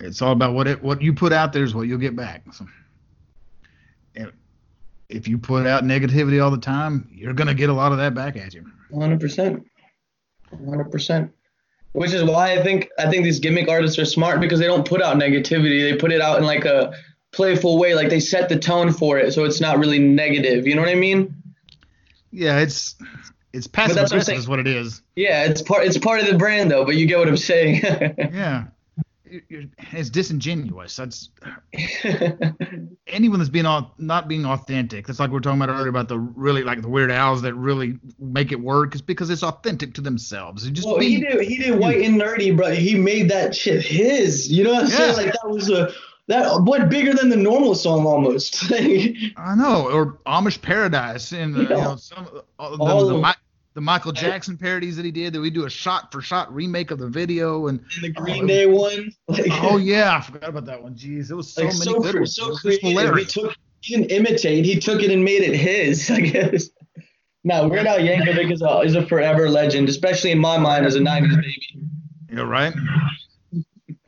It's all about what it what you put out there is what you'll get back. So, if- if you put out negativity all the time, you're gonna get a lot of that back at you. 100% 100% which is why i think i think these gimmick artists are smart because they don't put out negativity they put it out in like a playful way like they set the tone for it so it's not really negative you know what i mean Yeah, it's it's passive that's what I'm aggressive is what it is. yeah it's part it's part of the brand though but you get what i'm saying Yeah. It's disingenuous. That's anyone that's being au- not being authentic. That's like we were talking about earlier about the really like the Weird Als that really make it work is because it's authentic to themselves. It just Well, be, he did. He did white and nerdy, bro. He made that shit his. You know what I'm saying? Like that was a that went bigger than the normal song almost. I know, or Amish Paradise, and uh, you know some uh, the, All the, of- the Michael Jackson parodies that he did. That we do a shot for shot remake of the video, and And the Green Day one. Like, oh yeah, I forgot about that one. Jeez, it was so like many so, good ones. so It was just creative. He took. He didn't imitate. He took it and made it his. I guess. No, Weird Al Yankovic is a is a forever legend, especially in my mind as a '90s baby. You're right.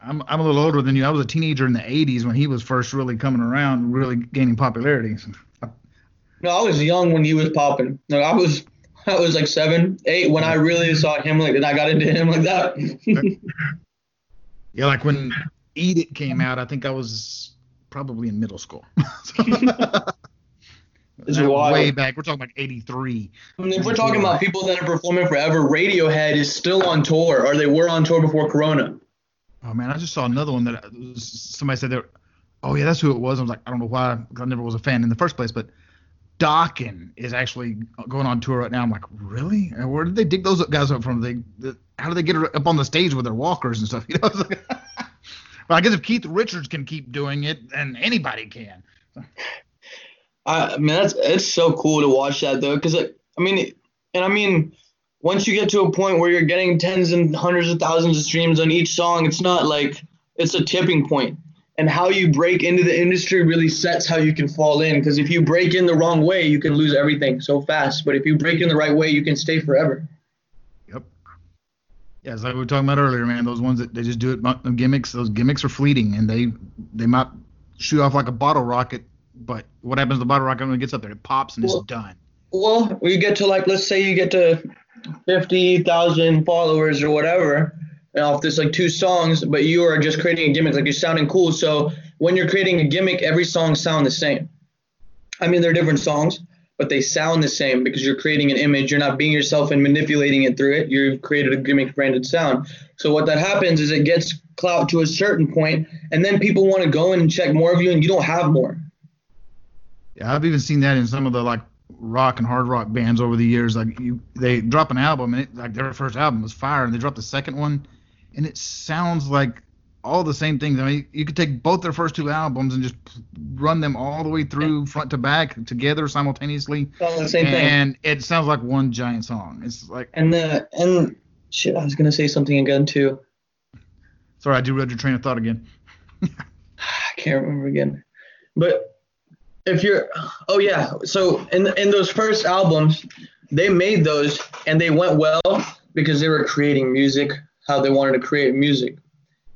I'm I'm a little older than you. I was a teenager in the '80s when he was first really coming around, really gaining popularity. No, I was young when he was popping. No, I was I was like seven, eight when I really saw him like and I got into him like that. Yeah, like when Eat It came out, I think I was probably in middle school. That wild. way back. We're talking like '83. I mean, if we're talking about people that are performing forever, Radiohead is still on tour, or they were on tour before Corona. Oh man, I just saw another one that somebody said that. Oh yeah, that's who it was. I was like, I don't know why I never was a fan in the first place, but Dokken is actually going on tour right now. I'm like, really? Where did they dig those guys up from? They, the, how do they get up on the stage with their walkers and stuff? You know. Well, I guess if Keith Richards can keep doing it, then anybody can. I mean, that's it's so cool to watch that though, because I mean, and I mean, once you get to a point where you're getting tens and hundreds of thousands of streams on each song, it's not like it's a tipping point. And how you break into the industry really sets how you can fall in. Because if you break in the wrong way, you can lose everything so fast. But if you break in the right way, you can stay forever. Yep. Yeah, it's like we were talking about earlier, man. Those ones that they just do it gimmicks. Those gimmicks are fleeting, and they they might shoot off like a bottle rocket. But what happens to the bottle rocket when it gets up there? It pops and well, it's done. Well, you get to like, let's say you get to fifty thousand followers or whatever and off this like two songs, but you are just creating a gimmick, like you're sounding cool. So when you're creating a gimmick, every song sound the same. I mean, they're different songs, but they sound the same because you're creating an image. You're not being yourself and manipulating it through it. You've created a gimmick branded sound. So what that happens is it gets clout to a certain point, and then people want to go in and check more of you, and you don't have more. Yeah, I've even seen that in some of the like rock and hard rock bands over the years. Like you, they drop an album and it, like their first album was fire, and they drop the second one, and it sounds like all the same things. I mean, you could take both their first two albums and just run them all the way through front to back together simultaneously. the same and thing. And it sounds like one giant song. It's like and the and shit. I was gonna say something again too. Sorry, I do read your train of thought again. I can't remember again, but if you're oh yeah. So in in those first albums they made those and they went well because they were creating music how they wanted to create music.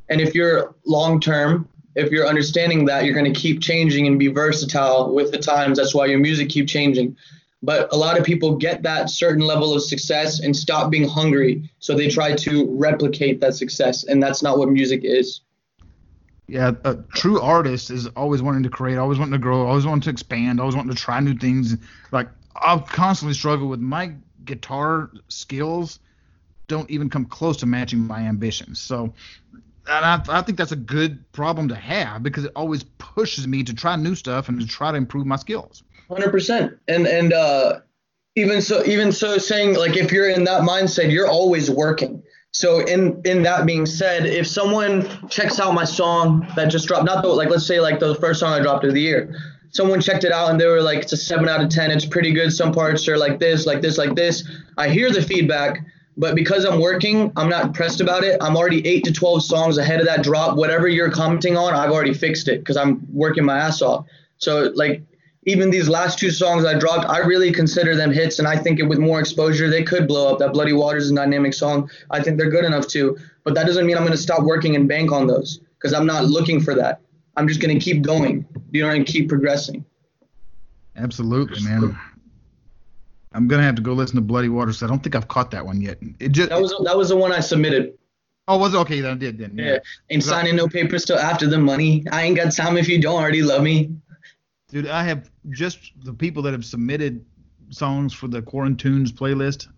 And if you're long term if you're understanding that you're going to keep changing and be versatile with the times. That's why your music keep changing. But a lot of people get that certain level of success and stop being hungry. So they try to replicate that success and that's not what music is yeah, a true artist is always wanting to create, always wanting to grow, always wanting to expand, always wanting to try new things. Like I'll constantly struggle with my guitar skills don't even come close to matching my ambitions. So and I, I think that's a good problem to have because it always pushes me to try new stuff and to try to improve my skills. Hundred percent. And and uh, even so, even so, saying like if you're in that mindset, you're always working. So in in that being said, if someone checks out my song that just dropped, not the like let's say like the first song I dropped of the year, someone checked it out and they were like it's a seven out of ten, it's pretty good. Some parts are like this, like this, like this. I hear the feedback, but because I'm working, I'm not pressed about it. I'm already eight to twelve songs ahead of that drop. Whatever you're commenting on, I've already fixed it because I'm working my ass off. So like even these last two songs I dropped, I really consider them hits, and I think with more exposure, they could blow up. That Bloody Waters and dynamic song. I think they're good enough to, but that doesn't mean I'm going to stop working and bank on those because I'm not looking for that. I'm just going to keep going, you know, and keep progressing. Absolutely, man. I'm gonna have to go listen to Bloody Waters. I don't think I've caught that one yet. It just that was that was the one I submitted. Oh, was it okay? Then I did then. Yeah. yeah. Ain't signing no papers till after the money. I ain't got time if you don't already love me. Dude, I have just the people that have submitted songs for the Quarantunes playlist.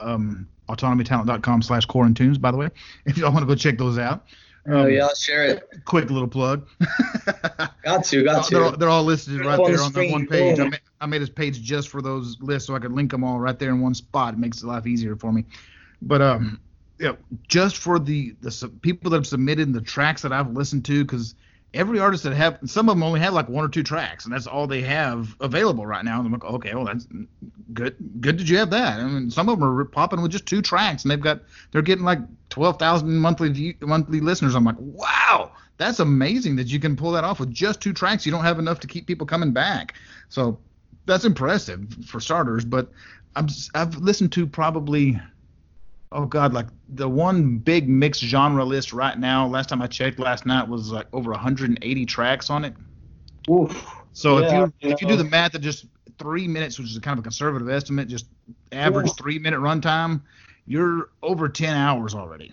Um, autonomytalent.com slash quarantunes, by the way, if y'all want to go check those out. Um, oh, yeah, I'll share it. Quick little plug. got to, got to. They're, all, they're all listed right there on that one page. I made, I made a page just for those lists so I could link them all right there in one spot. It makes it a easier for me. But um, yeah, just for the the people that have submitted the tracks that I've listened to, because – every artist that have some of them only have like one or two tracks and that's all they have available right now and i'm like okay well that's good good did you have that. I mean some of them are popping with just two tracks and they've got they're getting like 12,000 monthly monthly listeners. I'm like wow that's amazing that you can pull that off with just two tracks. You don't have enough to keep people coming back. So that's impressive for starters but i'm i've listened to probably oh god, like the one big mixed genre list right now. Last time I checked last night was like over 180 tracks on it. Oof. So yeah, if you, if you do uh, the math at just three minutes, which is kind of a conservative estimate, just average Oof. three minute runtime, you're over 10 hours already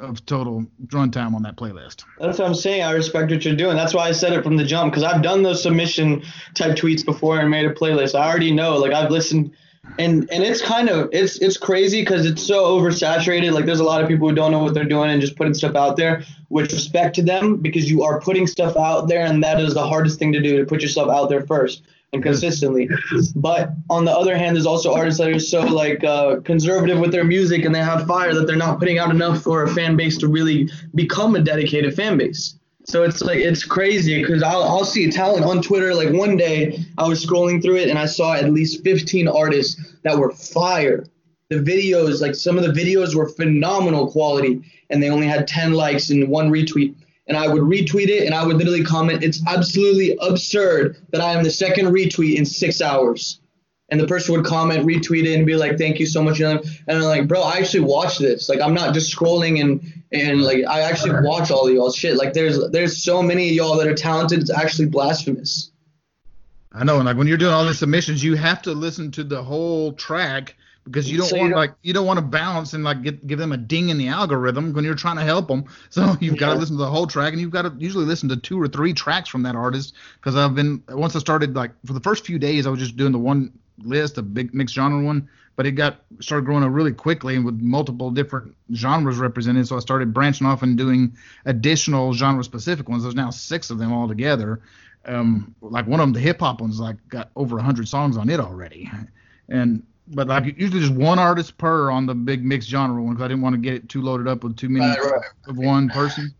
of total runtime on that playlist. That's what I'm saying. I respect what you're doing. That's why I said it from the jump because I've done those submission type tweets before and made a playlist. I already know. Like I've listened and and it's kind of it's it's crazy because it's so oversaturated. Like there's a lot of people who don't know what they're doing and just putting stuff out there with respect to them because you are putting stuff out there and that is the hardest thing to do to put yourself out there first and consistently. But on the other hand there's also artists that are so like uh, conservative with their music and they have fire that they're not putting out enough for a fan base to really become a dedicated fan base So it's like it's crazy because I'll, I'll see talent on Twitter. Like one day I was scrolling through it and I saw at least 15 artists that were fire. The videos, like some of the videos were phenomenal quality, and they only had 10 likes and one retweet. And I would retweet it and I would literally comment, "It's absolutely absurd that I am the second retweet in six hours." and the person would comment, retweet it, and be like, "Thank you so much." And I'm like, "Bro, I actually watch this. Like, I'm not just scrolling and and mm-hmm. like I actually watch all of y'all shit. Like, there's there's so many of y'all that are talented. It's actually blasphemous." I know, and like when you're doing all the submissions, you have to listen to the whole track because you don't so want you like you don't want to bounce and like get, give them a ding in the algorithm when you're trying to help them. So you've yeah. got to listen to the whole track, and you've got to usually listen to two or three tracks from that artist. Because I've been once I started like for the first few days, I was just doing the one list, a big mixed genre one, but it got started growing up really quickly and with multiple different genres represented. So I started branching off and doing additional genre specific ones. There's now six of them all together. Um, like one of them, the hip hop ones, like got over hundred songs on it already, and but like usually just one artist per on the big mixed genre one because I didn't want to get it too loaded up with too many right, right. of one person.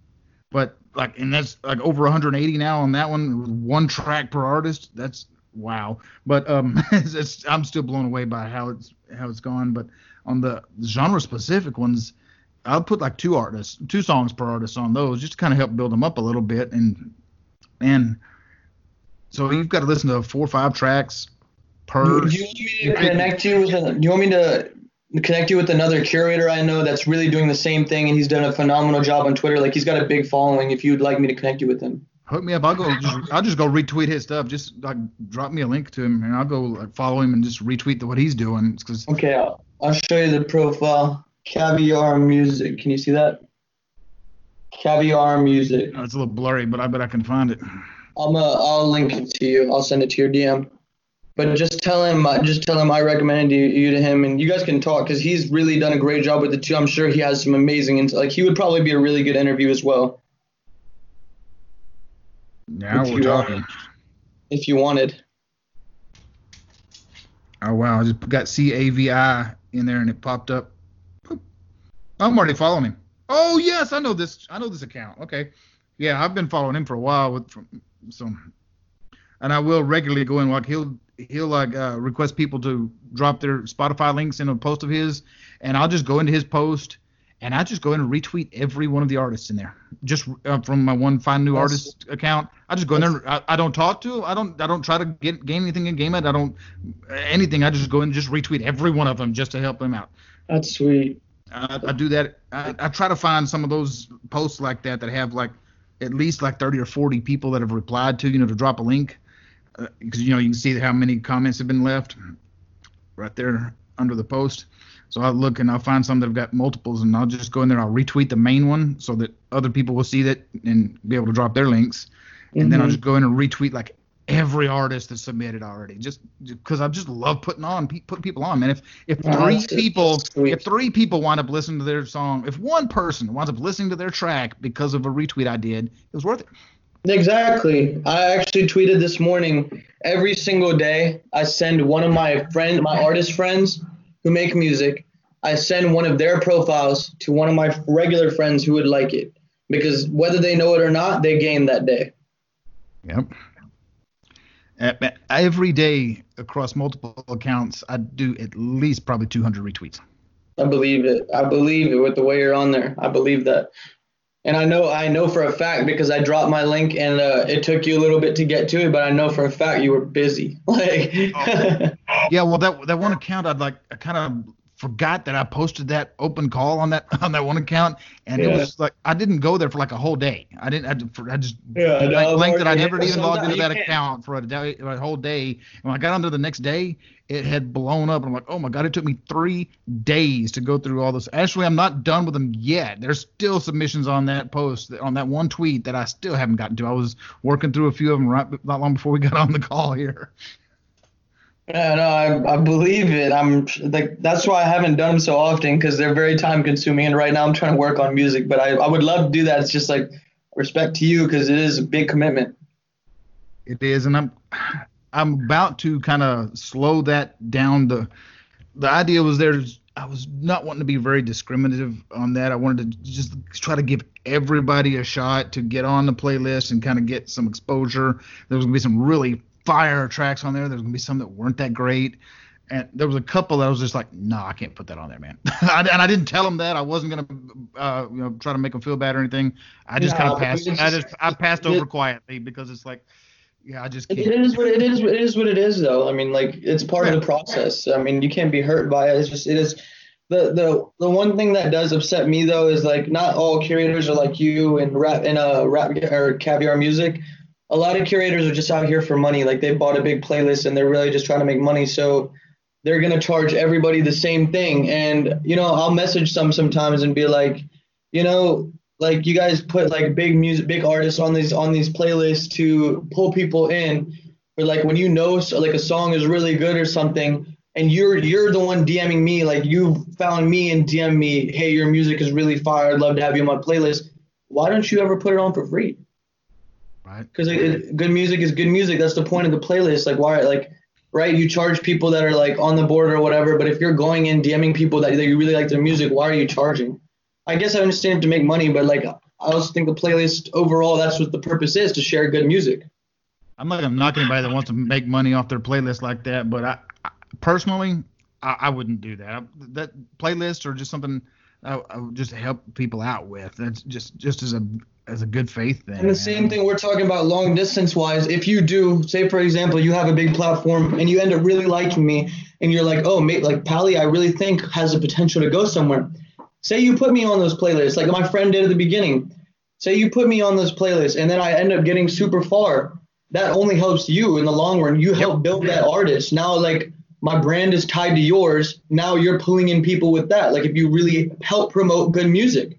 But like, and that's like over 180 now on that one, one track per artist. That's wow. But um, it's, it's, I'm still blown away by how it's how it's gone. But on the genre specific ones, I'll put like two artists, two songs per artist on those, just to kind of help build them up a little bit. And and so you've got to listen to four or five tracks per. Do you want me to connect you with? A, do you want me to connect you with another curator I know that's really doing the same thing, and he's done a phenomenal job on Twitter. Like he's got a big following. If you'd like me to connect you with him hook me up. I'll go. Just, I'll just go retweet his stuff. Just like drop me a link to him, and I'll go like follow him and just retweet the, what he's doing. Cause, okay, I'll, I'll show you the profile. Caviar Music. Can you see that? Caviar Music. Oh, it's a little blurry, but I bet I can find it. I'm a, I'll link it to you. I'll send it to your DM. But just tell him, uh, just tell him I recommended you, you to him, and you guys can talk because he's really done a great job with it too. I'm sure he has some amazing, like he would probably be a really good interview as well. Now if we're talking. if you wanted. Oh wow! I just got C A V I in there and it popped up. I'm already following him. Oh yes, I know this. I know this account. Okay, yeah, I've been following him for a while with from so, and I will regularly go in like he'll he'll like uh, request people to drop their Spotify links in a post of his, and I'll just go into his post and I just go in and retweet every one of the artists in there, just uh, from my one find new that's, artist account. I just go in there. I, I, don't talk to. I don't. I don't try to get gain anything in game it. I don't anything. I just go in and just retweet every one of them just to help them out. That's sweet. I, I do that. I, I try to find some of those posts like that that have like at least like 30 or 40 people that have replied to you know to drop a link because uh, you know you can see how many comments have been left right there under the post so I'll look and I'll find some that have got multiples, and I'll just go in there. I'll retweet the main one so that other people will see that and be able to drop their links. And mm-hmm. then I'll mm-hmm. just go in and retweet like every artist that submitted already, just because I just love putting on putting people on, man. If if three people if three people wind up listening to their song, if one person winds up listening to their track because of a retweet I did, it was worth it. Exactly. I actually tweeted this morning. Every single day, I send one of my friend, my artist friends, who make music, I send one of their profiles to one of my regular friends who would like it because whether they know it or not, they gain that day. Yep. Every day across multiple accounts, I do at least probably 200 retweets. I believe it. I believe it with the way you're on there. I believe that. And I know I know for a fact because I dropped my link and uh, it took you a little bit to get to it, but I know for a fact you were busy. Like oh. Yeah, well that that one account I'd like I kind of forgot that I posted that open call on that on that one account, and yeah. it was like I didn't go there for like a whole day. I didn't. I, I just yeah, no, linked that I never even logged into that account for a, day, a whole day. And when I got onto the next day, it had blown up. And I'm like, oh my god! It took me three days to go through all this. Actually, I'm not done with them yet. There's still submissions on that post on that one tweet that I still haven't gotten to. I was working through a few of them right not long before we got on the call here. Yeah, no, I, I believe it. I'm like that's why I haven't done them so often because they're very time consuming. And right now I'm trying to work on music, but I, I would love to do that. It's just like respect to you because it is a big commitment. It is, and I'm I'm about to kind of slow that down. The the idea was there. I was not wanting to be very discriminative on that. I wanted to just try to give everybody a shot to get on the playlist and kind of get some exposure. There was gonna be some really fire tracks on there. There's gonna be some that weren't that great, and there was a couple that I was just like, no, I can't put that on there, man. and I didn't tell them that. I wasn't gonna, uh, you know, try to make them feel bad or anything. I just kind of passed. I just I passed over quietly because it's like yeah, I just can't. It is what it is. It is what it is, though. I mean, like it's part yeah. of the process. I mean, you can't be hurt by it. It's just it is. The, the the one thing that does upset me though is like not all curators are like you and rap in a uh, rap or caviar music. A lot of curators are just out here for money. Like they bought a big playlist and they're really just trying to make money. So they're gonna charge everybody the same thing. And you know, I'll message some sometimes and be like, you know, like you guys put like big music, big artists on these on these playlists to pull people in. But like when you know like a song is really good or something, and you're you're the one DMing me, like you found me and DM me, hey, your music is really fire. I'd love to have you on my playlist. Why don't you ever put it on for free? Because good music is good music. That's the point of the playlist. Like why like right? You charge people that are like on the board or whatever. But if you're going in DMing people that, that you really like their music, why are you charging? I guess I understand to make money, but like I also think the playlist overall, that's what the purpose is to share good music. I'm not gonna knock anybody that wants to make money off their playlist like that, but I, I personally, I, I, wouldn't do that. That playlists are just something I, I, would just help people out with. That's just just as a as a good faith thing. And the man. same thing we're talking about long distance wise. If you do, say for example, you have a big platform and you end up really liking me, and you're like, oh, mate, like Pally, I really think has the potential to go somewhere say you put me on those playlists, like my friend did at the beginning. Say you put me on those playlists, and then I end up getting super far. That only helps you in the long run. You help build that artist. Now, like my brand is tied to yours. Now you're pulling in people with that. Like if you really help promote good music,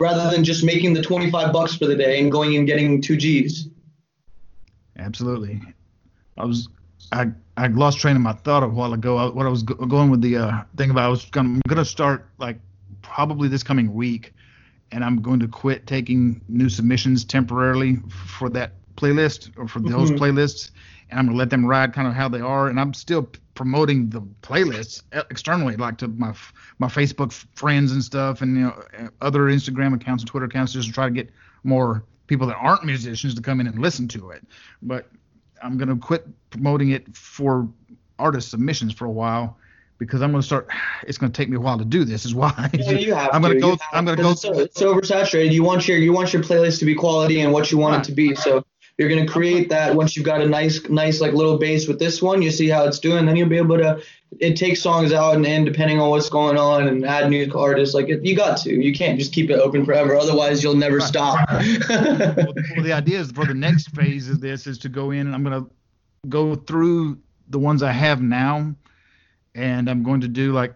rather than just making the 25 bucks for the day and going and getting two G's. Absolutely. I was I I lost train of my thought a while ago. What I was go- going with the uh, thing about I was gonna, I'm gonna start like probably this coming week, and I'm going to quit taking new submissions temporarily for that playlist or for those mm-hmm. playlists, I'm gonna let them ride kind of how they are. And I'm still promoting the playlists externally, like to my my Facebook friends and stuff, and you know other Instagram accounts and Twitter accounts, just to try to get more people that aren't musicians to come in and listen to it. But I'm gonna quit promoting it for artist submissions for a while because I'm going to start. It's going to take me a while to do this. Is why yeah, you have I'm going to go. I'm going to go. It's, it's oversaturated. You want your you want your playlist to be quality and what you want right. it to be. So you're going to create that once you've got a nice nice like little base with this one. You see how it's doing, then you'll be able to. It takes songs out and in depending on what's going on and add new artists. Like it, you got to. You can't just keep it open forever. Otherwise, you'll never right. stop. well, well, the idea is for the next phase of this is to go in and I'm going to go through the ones I have now and I'm going to do like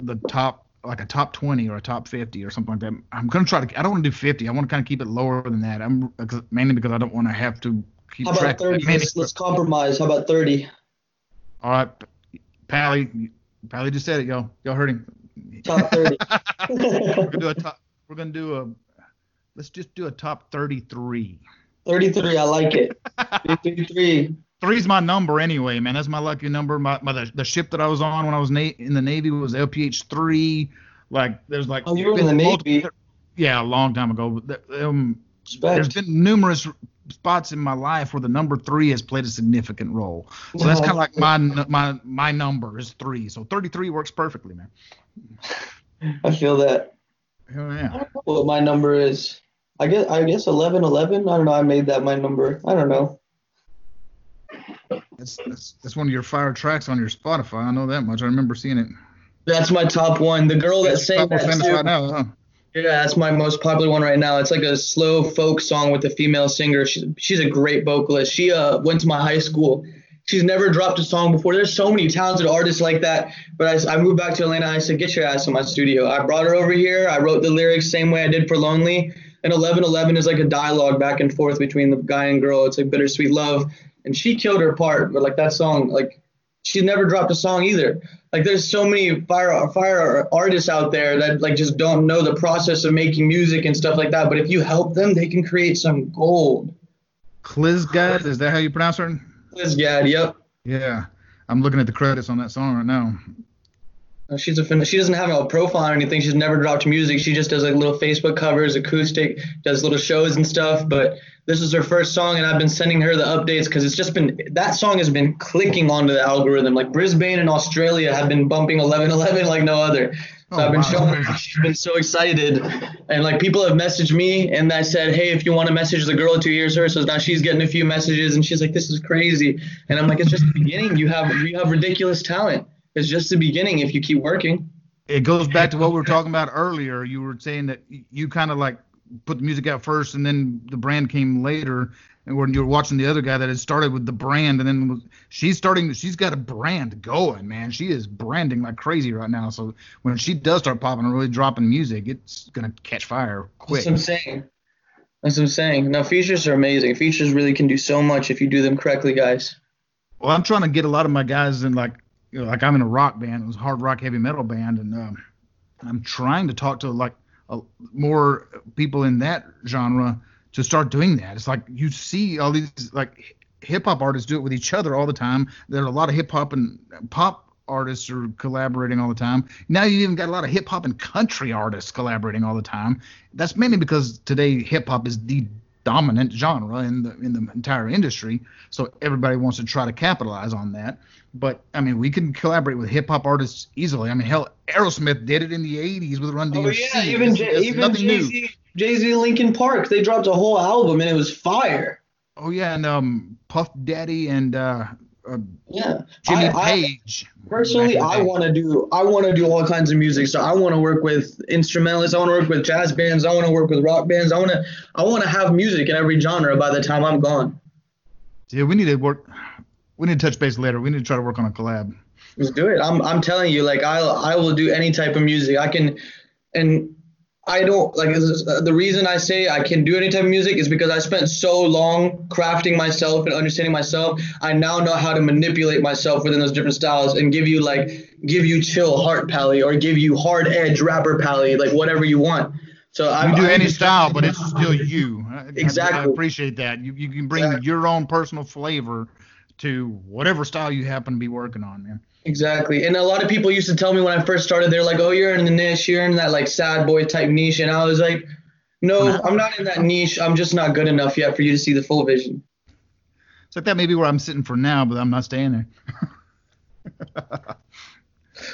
the top like a top 20 or a top 50 or something like that. I'm going to try to I don't want to do 50. I want to kind of keep it lower than that. I'm mainly because I don't want to have to keep How about 30? Let's, let's compromise. How about 30? All right. Pally Pally just said it, y'all. Y'all heard him. Top 30. we're going to do a top we're going to do a let's just do a top 33. 33, I like it. 33 three's my number anyway, man. That's my lucky number. My, my the, the ship that I was on when I was na- in the Navy was LPH three. Like there's like oh, you were in the Navy. Yeah, a long time ago. Um, there's been numerous spots in my life where the number three has played a significant role. So that's kind of like my my my number is three. So 33 works perfectly, man. I feel that. Hell yeah. I don't know what my number is. I guess I guess 11 11. I don't know. I made that my number. I don't know. That's, that's that's one of your fire tracks on your Spotify. I know that much. I remember seeing it. That's my top one. The girl that sang that too. Right now, huh? Yeah, that's my most popular one right now. It's like a slow folk song with a female singer. She's she's a great vocalist. She uh went to my high school. She's never dropped a song before. There's so many talented artists like that. But I, I moved back to Atlanta. I said, get your ass in my studio. I brought her over here. I wrote the lyrics same way I did for Lonely. And 1111 is like a dialogue back and forth between the guy and girl. It's like bittersweet love and she killed her part. But like that song, like she never dropped a song either. Like there's so many fire fire artists out there that like just don't know the process of making music and stuff like that. But if you help them, they can create some gold. Klizgad, is that how you pronounce her? Klizgad, yep. Yeah, I'm looking at the credits on that song right now. Uh, She's a fin- she doesn't have a profile or anything. She's never dropped music. She just does like little Facebook covers, acoustic, does little shows and stuff. But this is her first song, and I've been sending her the updates because it's just been that song has been clicking onto the algorithm. Like Brisbane and Australia have been bumping 1111 like no other. So Oh, I've been wow, showing her. She's been so excited, and like people have messaged me, and I said, hey, if you want to message the girl who hears her, so now she's getting a few messages, and she's like, this is crazy, and I'm like, it's just the beginning. You have you have ridiculous talent. It's just the beginning if you keep working. it goes back to what we were talking about earlier. You were saying that you kind of like put the music out first, and then the brand came later. And when you were watching the other guy that had started with the brand, and then was, she's starting, she's got a brand going, man. She is branding like crazy right now. So when she does start popping and really dropping music, it's gonna catch fire quick. That's what I'm saying. That's what I'm saying. Now features are amazing. Features really can do so much if you do them correctly, guys. Well, I'm trying to get a lot of my guys in like, you know, like I'm in a rock band, it was a hard rock heavy metal band, and um, I'm trying to talk to like a, more people in that genre to start doing that. It's like you see all these like hip hop artists do it with each other all the time. There are a lot of hip hop and pop artists are collaborating all the time. Now you even got a lot of hip hop and country artists collaborating all the time. That's mainly because today hip hop is the dominant genre in the in the entire industry. So everybody wants to try to capitalize on that. But I mean, we can collaborate with hip hop artists easily. I mean, hell, Aerosmith did it in the '80s with Run DMC. Oh yeah, even It's- J- it's even nothing Jay. Z, Jay Z Linkin Park, they dropped a whole album and it was fire. Oh yeah, and um, Puff Daddy and uh, uh Yeah, Jimmy I- I- Page. Personally, in the I want to do I want to do all kinds of music. So I want to work with instrumentalists. I want to work with jazz bands. I want to work with rock bands. I want to I want to have music in every genre by the time I'm gone. Yeah, we need to work. We need to touch base later. We need to try to work on a collab. Let's do it. I'm I'm telling you, like I I will do any type of music. I can, and I don't like uh, the reason I say I can do any type of music is because I spent so long crafting myself and understanding myself. I now know how to manipulate myself within those different styles and give you like give you chill heart pally or give you hard edge rapper pally like whatever you want. So I You do I any style, but it's still you. I- I- I appreciate that. You you can bring Exactly. your own personal flavor to whatever style you happen to be working on, man. Exactly. And a lot of people used to tell me when I first started, they're like, oh, you're in the niche, you're in that like sad boy type niche. And I was like, no, hmm. I'm not in that niche. I'm just not good enough yet for you to see the full vision. It's like that may be where I'm sitting for now, but I'm not staying there.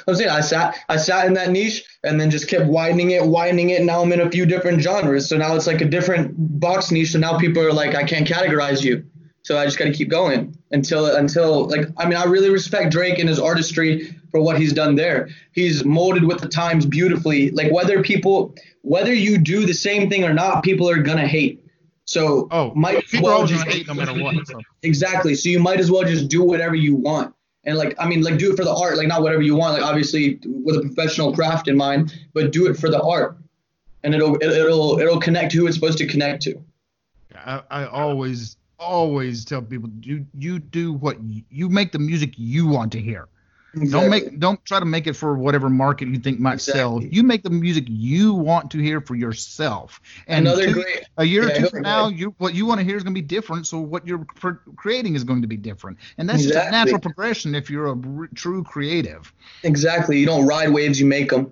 I'm saying I sat I sat in that niche and then just kept widening it, widening it. Now I'm in a few different genres. So now it's like a different box niche. So now people are like, I can't categorize you. So I just got to keep going until until like I mean I really respect Drake and his artistry for what he's done there. He's molded with the times beautifully. Like whether people whether you do the same thing or not, people are gonna hate. So Oh, might people well just gonna hate no matter what. So. Exactly. So you might as well just do whatever you want. And like I mean, like do it for the art, like not whatever you want, like obviously with a professional craft in mind, but do it for the art. And it'll it- it'll it'll connect to who it's supposed to connect to. I, I always always tell people you you do what you, you make the music you want to hear. Don't make don't try to make it for whatever market you think might sell. You make the music you want to hear for yourself. And Another two- great- a year yeah, or two from now, you what you want to hear is going to be different. So what you're pr- creating is going to be different, and that's just a natural progression if you're a r- true creative. Exactly. You don't ride waves, you make them.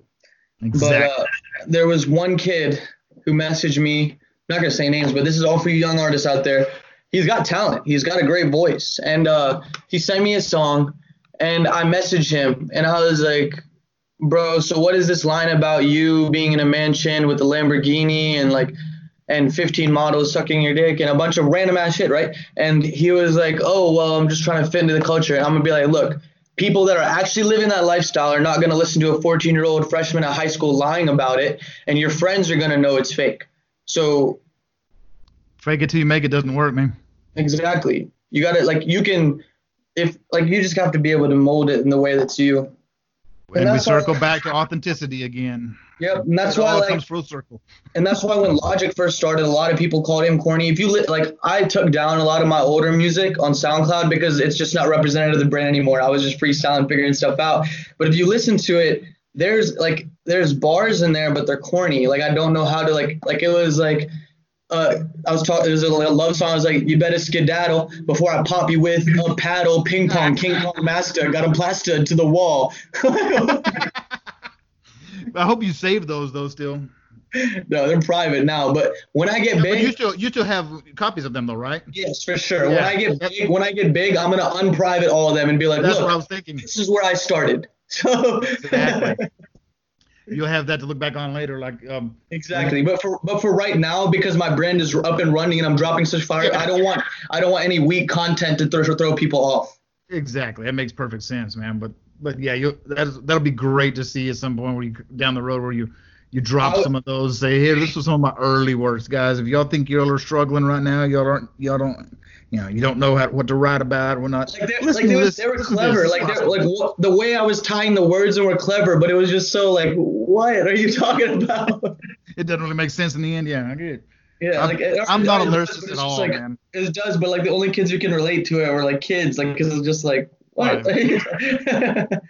Exactly. But uh, there was one kid who messaged me. I'm not gonna say names, but this is all for you young artists out there. He's got talent. He's got a great voice, and uh, he sent me a song, and I messaged him, and I was like, "Bro, so what is this line about you being in a mansion with a Lamborghini and like?" And 15 models sucking your dick and a bunch of random ass shit, right? And he was like, "Oh, well, I'm just trying to fit into the culture." And I'm gonna be like, "Look, people that are actually living that lifestyle are not going to listen to a 14 year old freshman at high school lying about it and your friends are going to know it's fake so Fake it till you make it doesn't work, man. Exactly you got to like you can if like you just have to be able to mold it in the way that's you And, we that's why- circle back to authenticity again. yep and that's it why like comes full circle. and that's why when Logic first started, a lot of people called him corny. If you li- like, I took down a lot of my older music on SoundCloud because it's just not representative of the brand anymore. I was just freestyling, figuring stuff out. But if you listen to it, there's like there's bars in there, but they're corny. Like I don't know how to like like it was like. Uh, I was talking. there's a love song. I was like, "You better skedaddle before I pop you with a paddle, ping pong, King pong master, got him plastered to the wall." I hope you save those though still. No, they're private now. But when I get Yeah, big, you still you still have copies of them though, right? yes, for sure. When I get big, when I get big, I'm gonna unprivate all of them and be like, That's look, what I was thinking. this is where I started. So Exactly. You'll have that to look back on later, like um, exactly. But for but for right now, because my brand is up and running and I'm dropping such fire, I don't want I don't want any weak content to throw, throw people off. Exactly. That makes perfect sense, man. But but yeah, you that that'll be great to see at some point where you down the road where you you drop would- some of those. Say, here, this was some of my early works, guys. If y'all think y'all are struggling right now, y'all aren't y'all don't you know you don't know how, what to write about. We're not. Like they, like they, to were, this- they were clever. Like like what, the way I was tying the words and were clever, but it was just so like, what are you talking about? it doesn't really make sense in the end. Yeah, I get it. Yeah, I'm, like I'm not a it does, lyricist at all, like, man. It does, but like the only kids who can relate to it were like kids, like because it's just like what?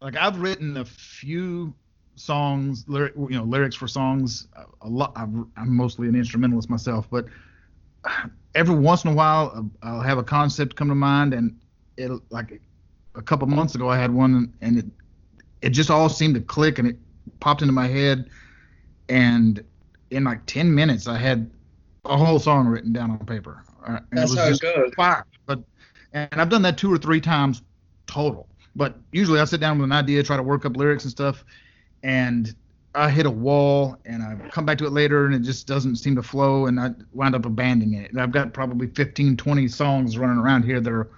like I've written a few songs, lyric, you know, lyrics for songs. A lot. I'm, I'm mostly an instrumentalist myself, but every once in a while, uh, I'll have a concept come to mind, and it like a couple months ago, I had one, and it it just all seemed to click, and it popped into my head, and in like ten minutes, I had a whole song written down on paper. Uh, and That's it was how it just goes. fire. But and I've done that two or three times total. But usually I sit down with an idea, try to work up lyrics and stuff, and I hit a wall and I come back to it later and it just doesn't seem to flow and I wind up abandoning it. And I've got probably 15, 20 songs running around here that are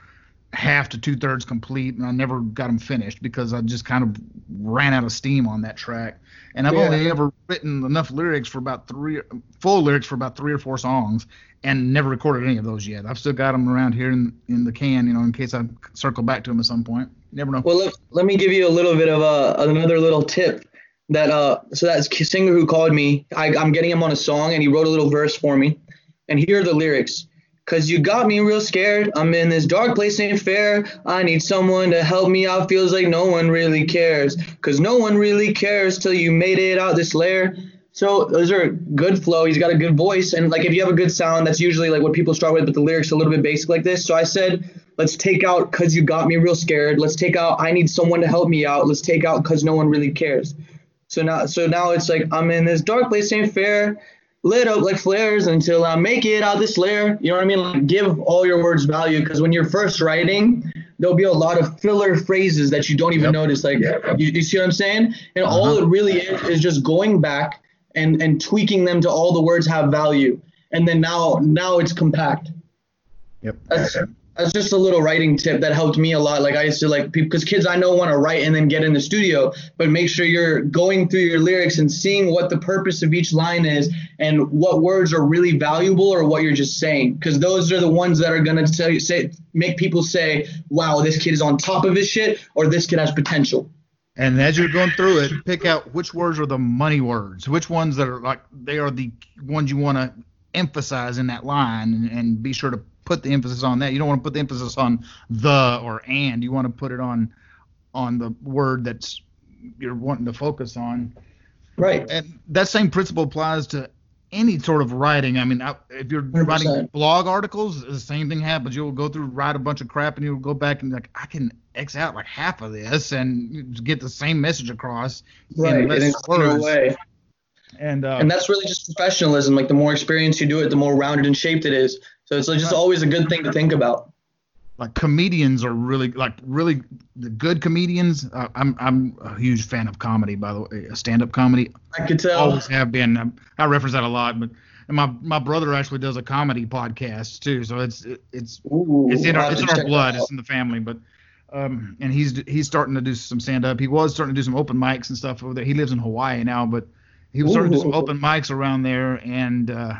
half to two thirds complete and I never got them finished because I just kind of ran out of steam on that track. And I've Yeah. only ever written enough lyrics for about three, full lyrics for about three or four songs and never recorded any of those yet. I've still got them around here in, in the can, you know, in case I circle back to them at some point. Never know. Well, let, let me give you a little bit of uh, another little tip. That uh, so that singer who called me, I, I'm getting him on a song, and he wrote a little verse for me. And here are the lyrics. Cause you got me real scared. I'm in this dark place, ain't fair. I need someone to help me out. Feels like no one really cares. Cause no one really cares till you made it out this lair. So those are good flow. He's got a good voice, and like if you have a good sound, that's usually like what people start with. But the lyrics a little bit basic like this. So I said, let's take out "cause you got me real scared." Let's take out "I need someone to help me out." Let's take out "cause no one really cares." So now, so now it's like I'm in this dark place, ain't fair. Lit up like flares until I make it out this lair. You know what I mean? Like, give all your words value because when you're first writing, there'll be a lot of filler phrases that you don't even notice. Like, you, you see what I'm saying? And all uh-huh. it really is is just going back and and tweaking them to all the words have value. And then now now it's compact. Yep. That's that's just a little writing tip that helped me a lot. Like I used to like because kids I know want to write and then get in the studio, but make sure you're going through your lyrics and seeing what the purpose of each line is and what words are really valuable or what you're just saying. Because those are the ones that are gonna tell say make people say, "Wow, this kid is on top of his shit," or "This kid has potential." And as you're going through it, pick out which words are the money words, which ones that are like they are the ones you want to emphasize in that line, and, and be sure to put the emphasis on that. You don't want to put the emphasis on the or and. You want to put it on on the word that's you're wanting to focus on. Right. And that same principle applies to any sort of writing. I mean, if you're 100%. writing blog articles, the same thing happens. You'll go through, write a bunch of crap, and you'll go back and like, I can X out like half of this and get the same message across Right. in less words. way. And, uh, and that's really just professionalism. Like the more experience you do it, the more rounded and shaped it is. So it's just always a good thing to think about. like comedians are really like really the good comedians. Uh, I'm I'm a huge fan of comedy, by the way, stand up comedy. I could tell. always have been. Um, I reference that a lot, but and my my brother actually does a comedy podcast too, so it's it, it's Ooh, it's in our it's in our blood, it's in the family. But um, and he's he's starting to do some stand up. He was starting to do some open mics and stuff over there. He lives in Hawaii now, but he was starting to do some open mics around there, and uh,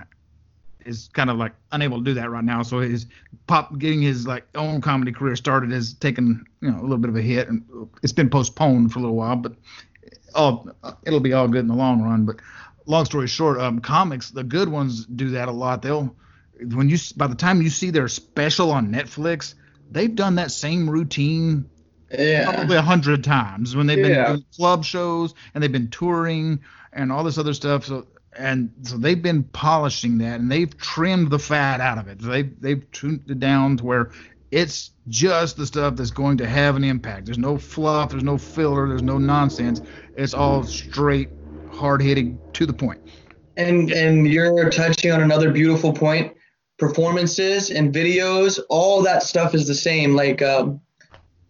is kind of like unable to do that right now. So his pop getting his like own comedy career started has taken you know a little bit of a hit, and it's been postponed for a little while, but all it'll be all good in the long run. But long story short, um, comics, the good ones do that a lot. They'll when you by the time you see their special on Netflix, they've done that same routine Yeah. probably a hundred times when they've been Yeah. doing club shows and they've been touring and all this other stuff. So and so they've been polishing that and they've trimmed the fat out of it. They've they've tuned it down to where it's just the stuff that's going to have an impact. There's no fluff, there's no filler, there's no nonsense. It's all straight, hard hitting, to the point. And and you're touching on another beautiful point. Performances and videos, all that stuff is the same. Like um,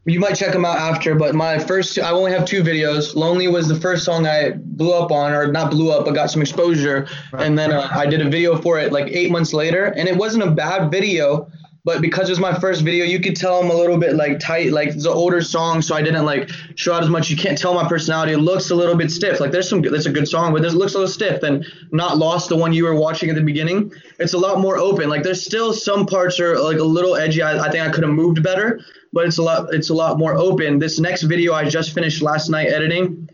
you might check them out after, but my first, I only have two videos. Lonely was the first song I blew up on, or not blew up, but got some exposure. Right. And then uh, I did a video for it like eight months later, and it wasn't a bad video but because it was my first video, you could tell I'm a little bit like tight. Like it's an older song, so I didn't like show out as much. You can't tell my personality. It looks a little bit stiff. Like there's some, that's a good song, but it looks a little stiff and not lost the one you were watching at the beginning. It's a lot more open. Like there's still some parts are like a little edgy. I, I think I could have moved better, but it's a lot, it's a lot more open. This next video I just finished last night editing.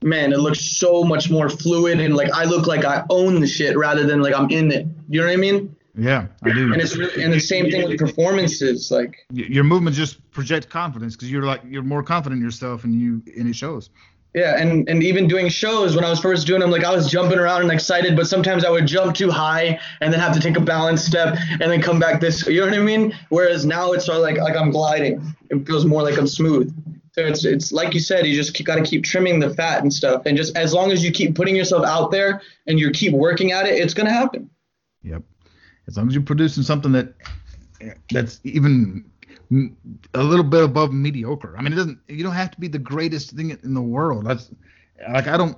Man, it looks so much more fluid and like I look like I own the shit rather than like I'm in it. You know what I mean? Yeah, I do. And it's really, and the same thing with performances. Like your movement just project confidence because you're like you're more confident in yourself and you and it shows. Yeah, and and even doing shows when I was first doing them, like I was jumping around and excited, but sometimes I would jump too high and then have to take a balance step and then come back this. You know what I mean? Whereas now it's sort of like like I'm gliding. It feels more like I'm smooth. So it's it's like you said, you just got to keep trimming the fat and stuff, and just as long as you keep putting yourself out there and you keep working at it, it's gonna happen. Yep as long as you're producing something that that's even a little bit above mediocre. I mean, it doesn't. You don't have to be the greatest thing in the world. That's like I don't.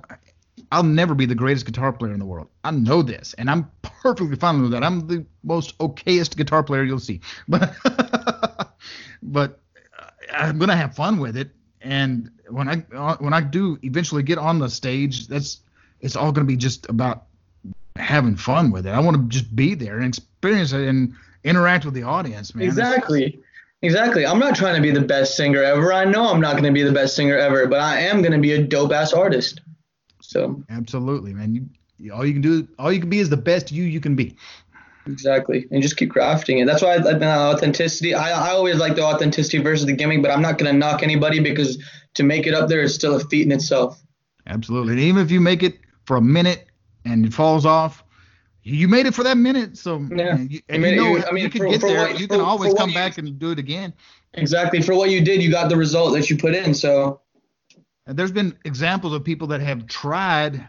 I'll never be the greatest guitar player in the world. I know this, and I'm perfectly fine with that. I'm the most okayest guitar player you'll see, but but uh, I'm gonna have fun with it. And when I uh, when I do eventually get on the stage, that's it's all gonna be just about having fun with it. I want to just be there and experience it and interact with the audience, man. Exactly. Exactly. I'm not trying to be the best singer ever. I know I'm not going to be the best singer ever, but I am going to be a dope ass artist. So absolutely, man. You, all you can do, all you can be is the best you you can be. Exactly, and just keep crafting it. That's why I, uh, authenticity. I, I always like the authenticity versus the gimmick, but I'm not going to knock anybody because to make it up there is still a feat in itself. Absolutely, and even if you make it for a minute and it falls off, you made it for that minute. So yeah, you, and you know, I mean, you can for, get for there. What, you can for, always come back you, and do it again. Exactly. For what you did, you got the result that you put in. So and there's been examples of people that have tried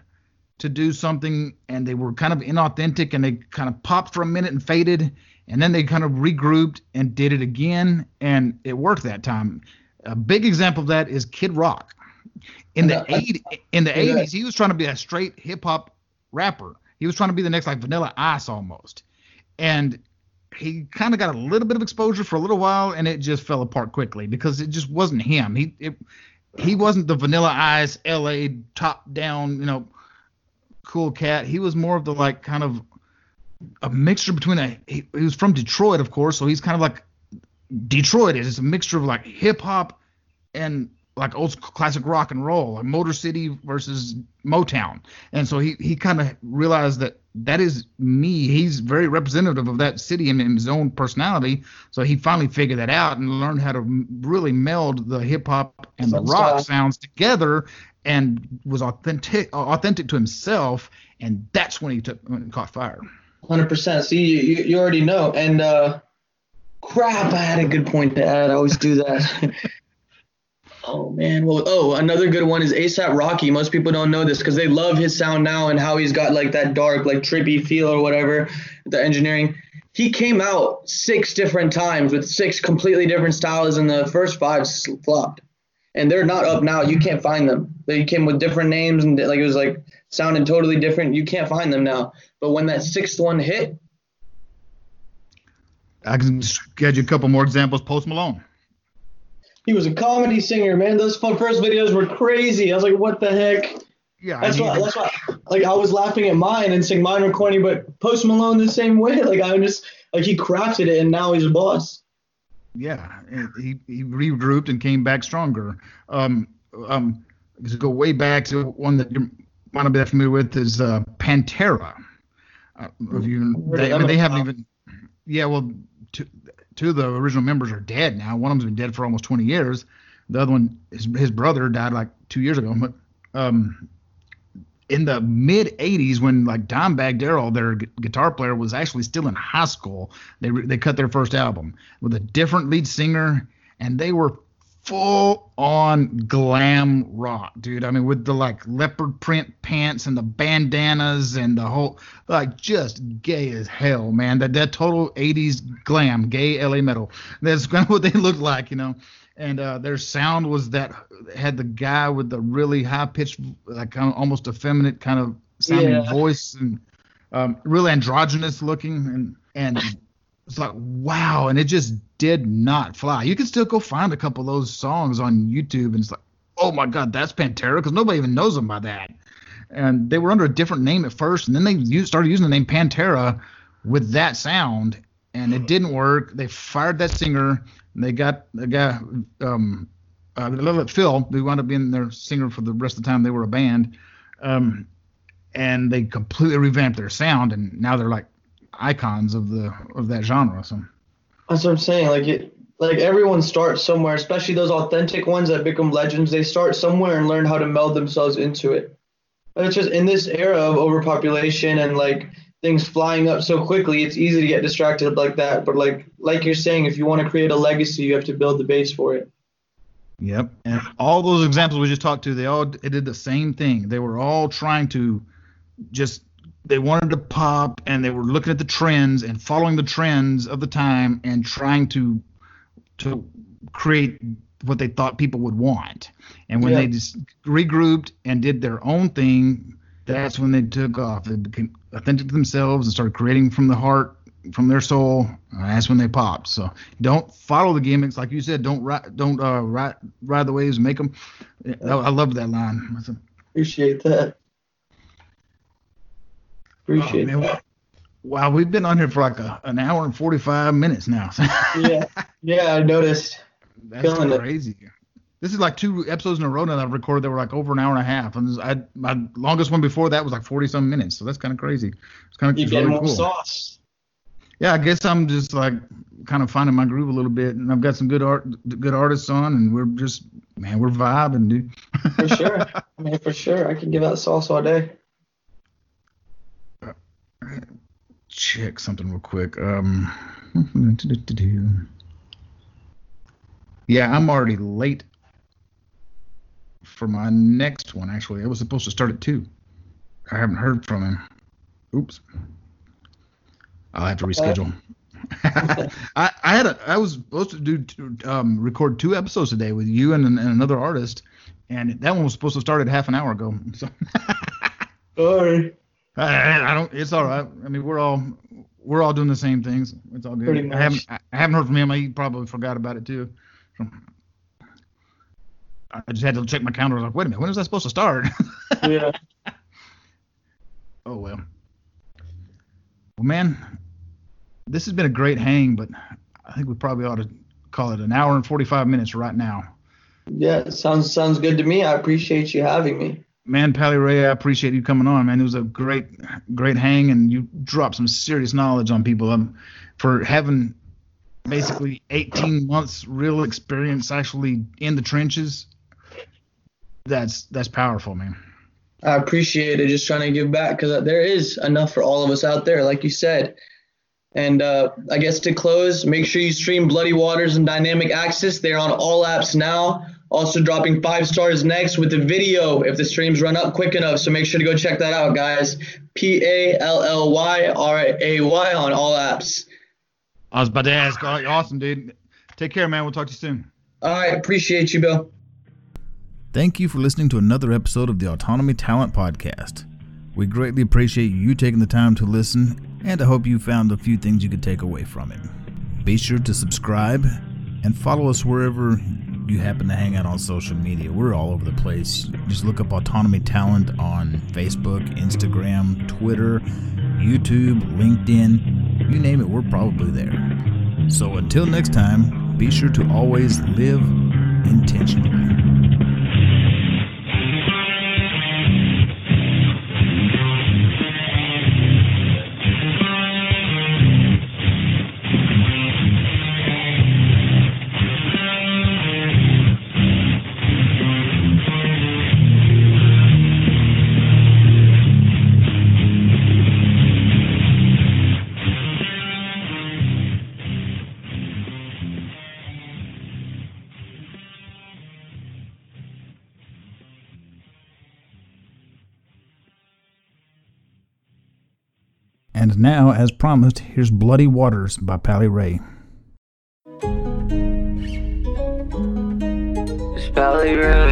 to do something and they were kind of inauthentic and they kind of popped for a minute and faded and then they kind of regrouped and did it again and it worked that time. A big example of that is Kid Rock. In the 80, in the 80s, he was trying to be a straight hip hop rapper. He was trying to be the next like Vanilla Ice almost, and he kind of got a little bit of exposure for a little while, and it just fell apart quickly because it just wasn't him. He it, he wasn't the Vanilla Ice L.A. top down, you know, cool cat. He was more of the like kind of a mixture between a he, he was from Detroit, of course, so he's kind of like Detroit is. It's a mixture of like hip hop and like old classic rock and roll, like Motor City versus Motown. And so he he kind of realized that that is me. He's very representative of that city and, his own personality. So he finally figured that out and learned how to really meld the hip hop and the rock sounds together and was authentic authentic to himself. And that's when he took when caught fire. Hundred percent. See, you, you already know. And uh, crap, I had a good point to add. I always do that. Oh man, well, oh, another good one is ASAP Rocky. Most people don't know this because they love his sound now and how he's got like that dark, like trippy feel or whatever. The engineering. He came out six different times with six completely different styles, and the first five flopped. And they're not up now. You can't find them. They came with different names and like it was like sounding totally different. You can't find them now. But when that sixth one hit, I can get you a couple more examples. Post Malone. He was a comedy singer, man. Those first videos were crazy. I was like, what the heck? Yeah, that's why. That's why. Like I was laughing at mine and saying mine were corny, but Post Malone the same way. Like I just like he crafted it, and now he's a boss. Yeah, he he regrouped and came back stronger. Um, um, to go way back to one that you might not be that familiar with is uh, Pantera. Uh, you, they, I mean, they haven't even. Yeah, well, two of the original members are dead now. One of them's been dead for almost 20 years. The other one, his his brother died like two years ago. But um, in the mid 80s when like Dimebag Darrell, their gu- guitar player, was actually still in high school. They re- they cut their first album with a different lead singer, and they were full on glam rock, dude. I mean, with the like leopard print pants and the bandanas and the whole like just gay as hell, man. That that total 80s glam, gay LA metal. That's kind of what they looked like, you know. And uh, their sound was that had the guy with the really high pitched, like kind of almost effeminate kind of sounding Yeah. voice and um, really androgynous looking and and it's like wow and it just did not fly. You can still go find a couple of those songs on youtube and it's like oh my god that's pantera because nobody even knows them by that. And they were under a different name at first and then they used, started using the name pantera with that sound and it didn't work. They fired that singer and they got the guy um uh, phil who wound up being their singer for the rest of the time they were a band um and they completely revamped their sound and now they're like icons of the of that genre so That's what I'm saying. Like it, like everyone starts somewhere, especially those authentic ones that become legends. They start somewhere and learn how to meld themselves into it. But it's just in this era of overpopulation and like things flying up so quickly, it's easy to get distracted like that. But like like you're saying, if you want to create a legacy, you have to build the base for it. Yep. And all those examples we just talked to, they all did the same thing. They were all trying to just they wanted to pop and they were looking at the trends and following the trends of the time and trying to to create what they thought people would want. And when Yeah. they just regrouped and did their own thing, that's when they took off. They became authentic to themselves and started creating from the heart, from their soul. And that's when they popped. So don't follow the gimmicks, like you said. Don't ride, don't uh, ride, ride the waves, make them. I, I love that line. Appreciate that. Appreciate Oh, man, that. Wow, we've been on here for like a, an hour and 45 minutes now. Yeah, yeah, I noticed. That's Killing it. crazy. This is like two episodes in a row now that I've recorded that were like over an hour and a half. And I, my longest one before that was like 40 some minutes. So that's kind of crazy. It's kind of You get really more cool. sauce. Yeah, I guess I'm just like kind of finding my groove a little bit. And I've got some good art, good artists on, and we're just, man, we're vibing, dude. For sure. I mean, for sure. I can give out sauce all day. Check something real quick. Um, yeah, I'm already late for my next one. Actually, I was supposed to start at two. I haven't heard from him. Oops. I'll have to reschedule. I, I had a I was supposed to do um, record two episodes today with you and, and another artist, and that one was supposed to start at half an hour ago. So. Sorry. I, I don't. It's all right. I mean, we're all we're all doing the same things. It's all good. I haven't. I haven't heard from him. He probably forgot about it too. So, I just had to check my calendar. I was like, wait a minute, when is that supposed to start? Yeah. oh well. Well, man, this has been a great hang, but I think we probably ought to call it an hour and forty-five minutes right now. Yeah, sounds sounds good to me. I appreciate you having me. Man, Pally Ray, I appreciate you coming on, man. It was a great, great hang, and you dropped some serious knowledge on people. Um, for having basically 18 months real experience actually in the trenches, that's that's powerful, man. I appreciate it. Just trying to give back because there is enough for all of us out there, like you said. And uh, I guess to close, make sure you stream Bloody Waters and Dynamic Axis. They're on all apps now. Also dropping five stars next with the video if the streams run up quick enough. So make sure to go check that out, guys. P A L L Y R A Y on all apps. I was about to ask. All right, awesome, dude. Take care, man. We'll talk to you soon. All right, appreciate you, Bill. Thank you for listening to another episode of the Autonomy Talent Podcast. We greatly appreciate you taking the time to listen, and I hope you found a few things you could take away from it. Be sure to subscribe and follow us wherever you happen to hang out on social media. We're all over the place. Just look up Autonomy Talent on Facebook, Instagram, Twitter, YouTube, LinkedIn. You name it, we're probably there. So until next time, be sure to always live intentionally. And now, as promised, here's Bloody Waters by Pally Ray. It's Pally Ray.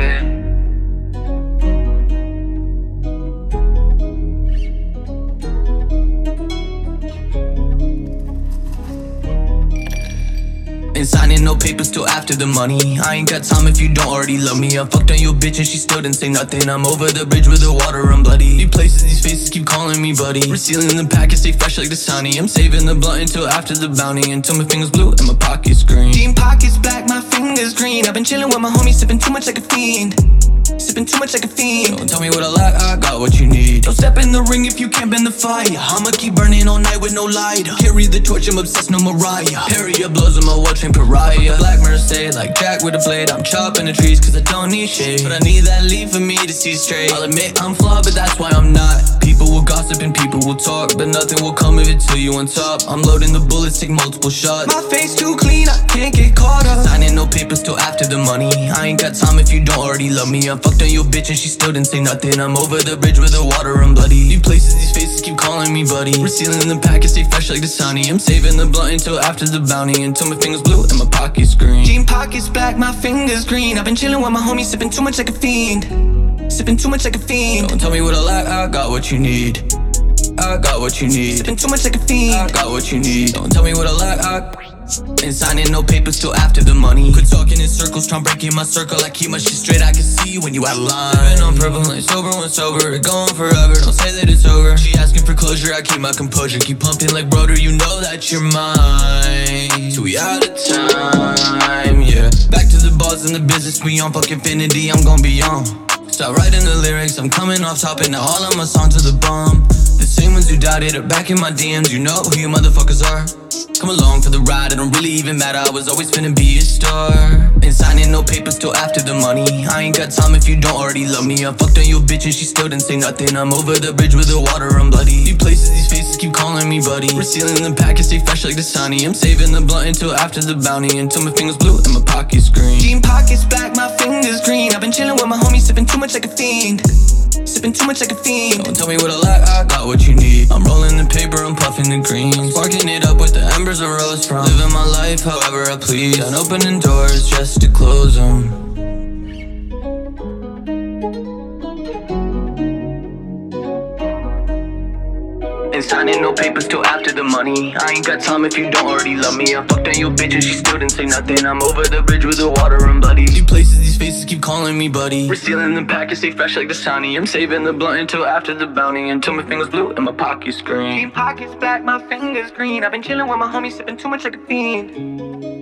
Signing no papers till after the money. I ain't got time if you don't already love me. I fucked on your bitch and she still didn't say nothing. I'm over the bridge with the water, I'm bloody. These places, these faces keep calling me buddy. Resealing the package, stay fresh like the sunny. I'm saving the blunt until after the bounty. Until my fingers blue and my pockets green. Jean pockets black, my fingers green. I've been chilling with my homies, sipping too much like a fiend. Sipping too much like a fiend. Don't tell me what I lack, I got what you need. Don't step in the ring if you can't bend the fire. I'ma keep burning all night with no light. Carry the torch, I'm obsessed, no Mariah. Perrier blows on my watch, ain't pariah. Black Mercedes, like Jack with a blade. I'm chopping the trees cause I don't need shade. But I need that leaf for me to see straight. I'll admit I'm flawed, but that's why I'm not. People will gossip and people will talk, but nothing will come of it till you on top. I'm loading the bullets, take multiple shots. My face too clean, I can't get caught up. Signing no papers till after the money. I ain't got time if you don't already love me. I fucked on your bitch and she still didn't say nothing. I'm over the bridge with the water, I'm bloody. These places, these faces keep calling me buddy. We're Resealing the package, stay fresh like the sunny. I'm saving the blunt until after the bounty. Until my fingers blue and my pockets green. Jean pockets black, my fingers green. I've been chilling with my homies, sipping too much like a fiend. Sipping too much like a fiend. Don't tell me what I lack, I got what you need. I got what you need. Sipping too much like a fiend. I got what you need. Don't tell me what I lack, I. Ain't signing no papers till after the money. Quit talking in circles, trying breaking my circle. I keep my shit straight, I can see when you out of line. Living on purple, sober when sober. It going forever, don't say that it's over. She asking for closure, I keep my composure. Keep pumping like brother, you know that you're mine. So we out of time, yeah. Back to the bars and the business, we on fuck infinity, I'm gonna be on. Stop writing the lyrics, I'm coming off top and all of my songs are the bomb. The same ones who doubted are back in my DMs, you know who you motherfuckers are. Come along for the ride, it don't really even matter. I was always finna be a star. Ain't signing no papers till after the money. I ain't got time if you don't already love me. I fucked on your bitch and she still didn't say nothing. I'm over the bridge with the water, I'm bloody. These places, these faces keep calling me buddy. We're sealing the package, stay fresh like the sunny. I'm saving the blunt until after the bounty. Until my fingers blue and my pockets green. Jean pockets black, my fingers green. I've been chilling with my homies, sipping too much like a fiend. Sipping too much like a fiend. Don't tell me what I lack, I got what you need. I'm rolling the paper, I'm puffing the green. Sparking it up with the embers of rose from. Living my life however I please. Done opening doors just to close them. Ain't signing no papers till after the money. I ain't got time if you don't already love me. I fucked on your bitch and she still didn't say nothing. I'm over the bridge with the water and bloody. These places, these faces keep calling me buddy. We're stealing the package, stay fresh like the sunny. I'm saving the blunt until after the bounty. Until my fingers blue and my pockets green. Jean pockets black, my fingers green. I've been chilling with my homies, sipping too much like a fiend.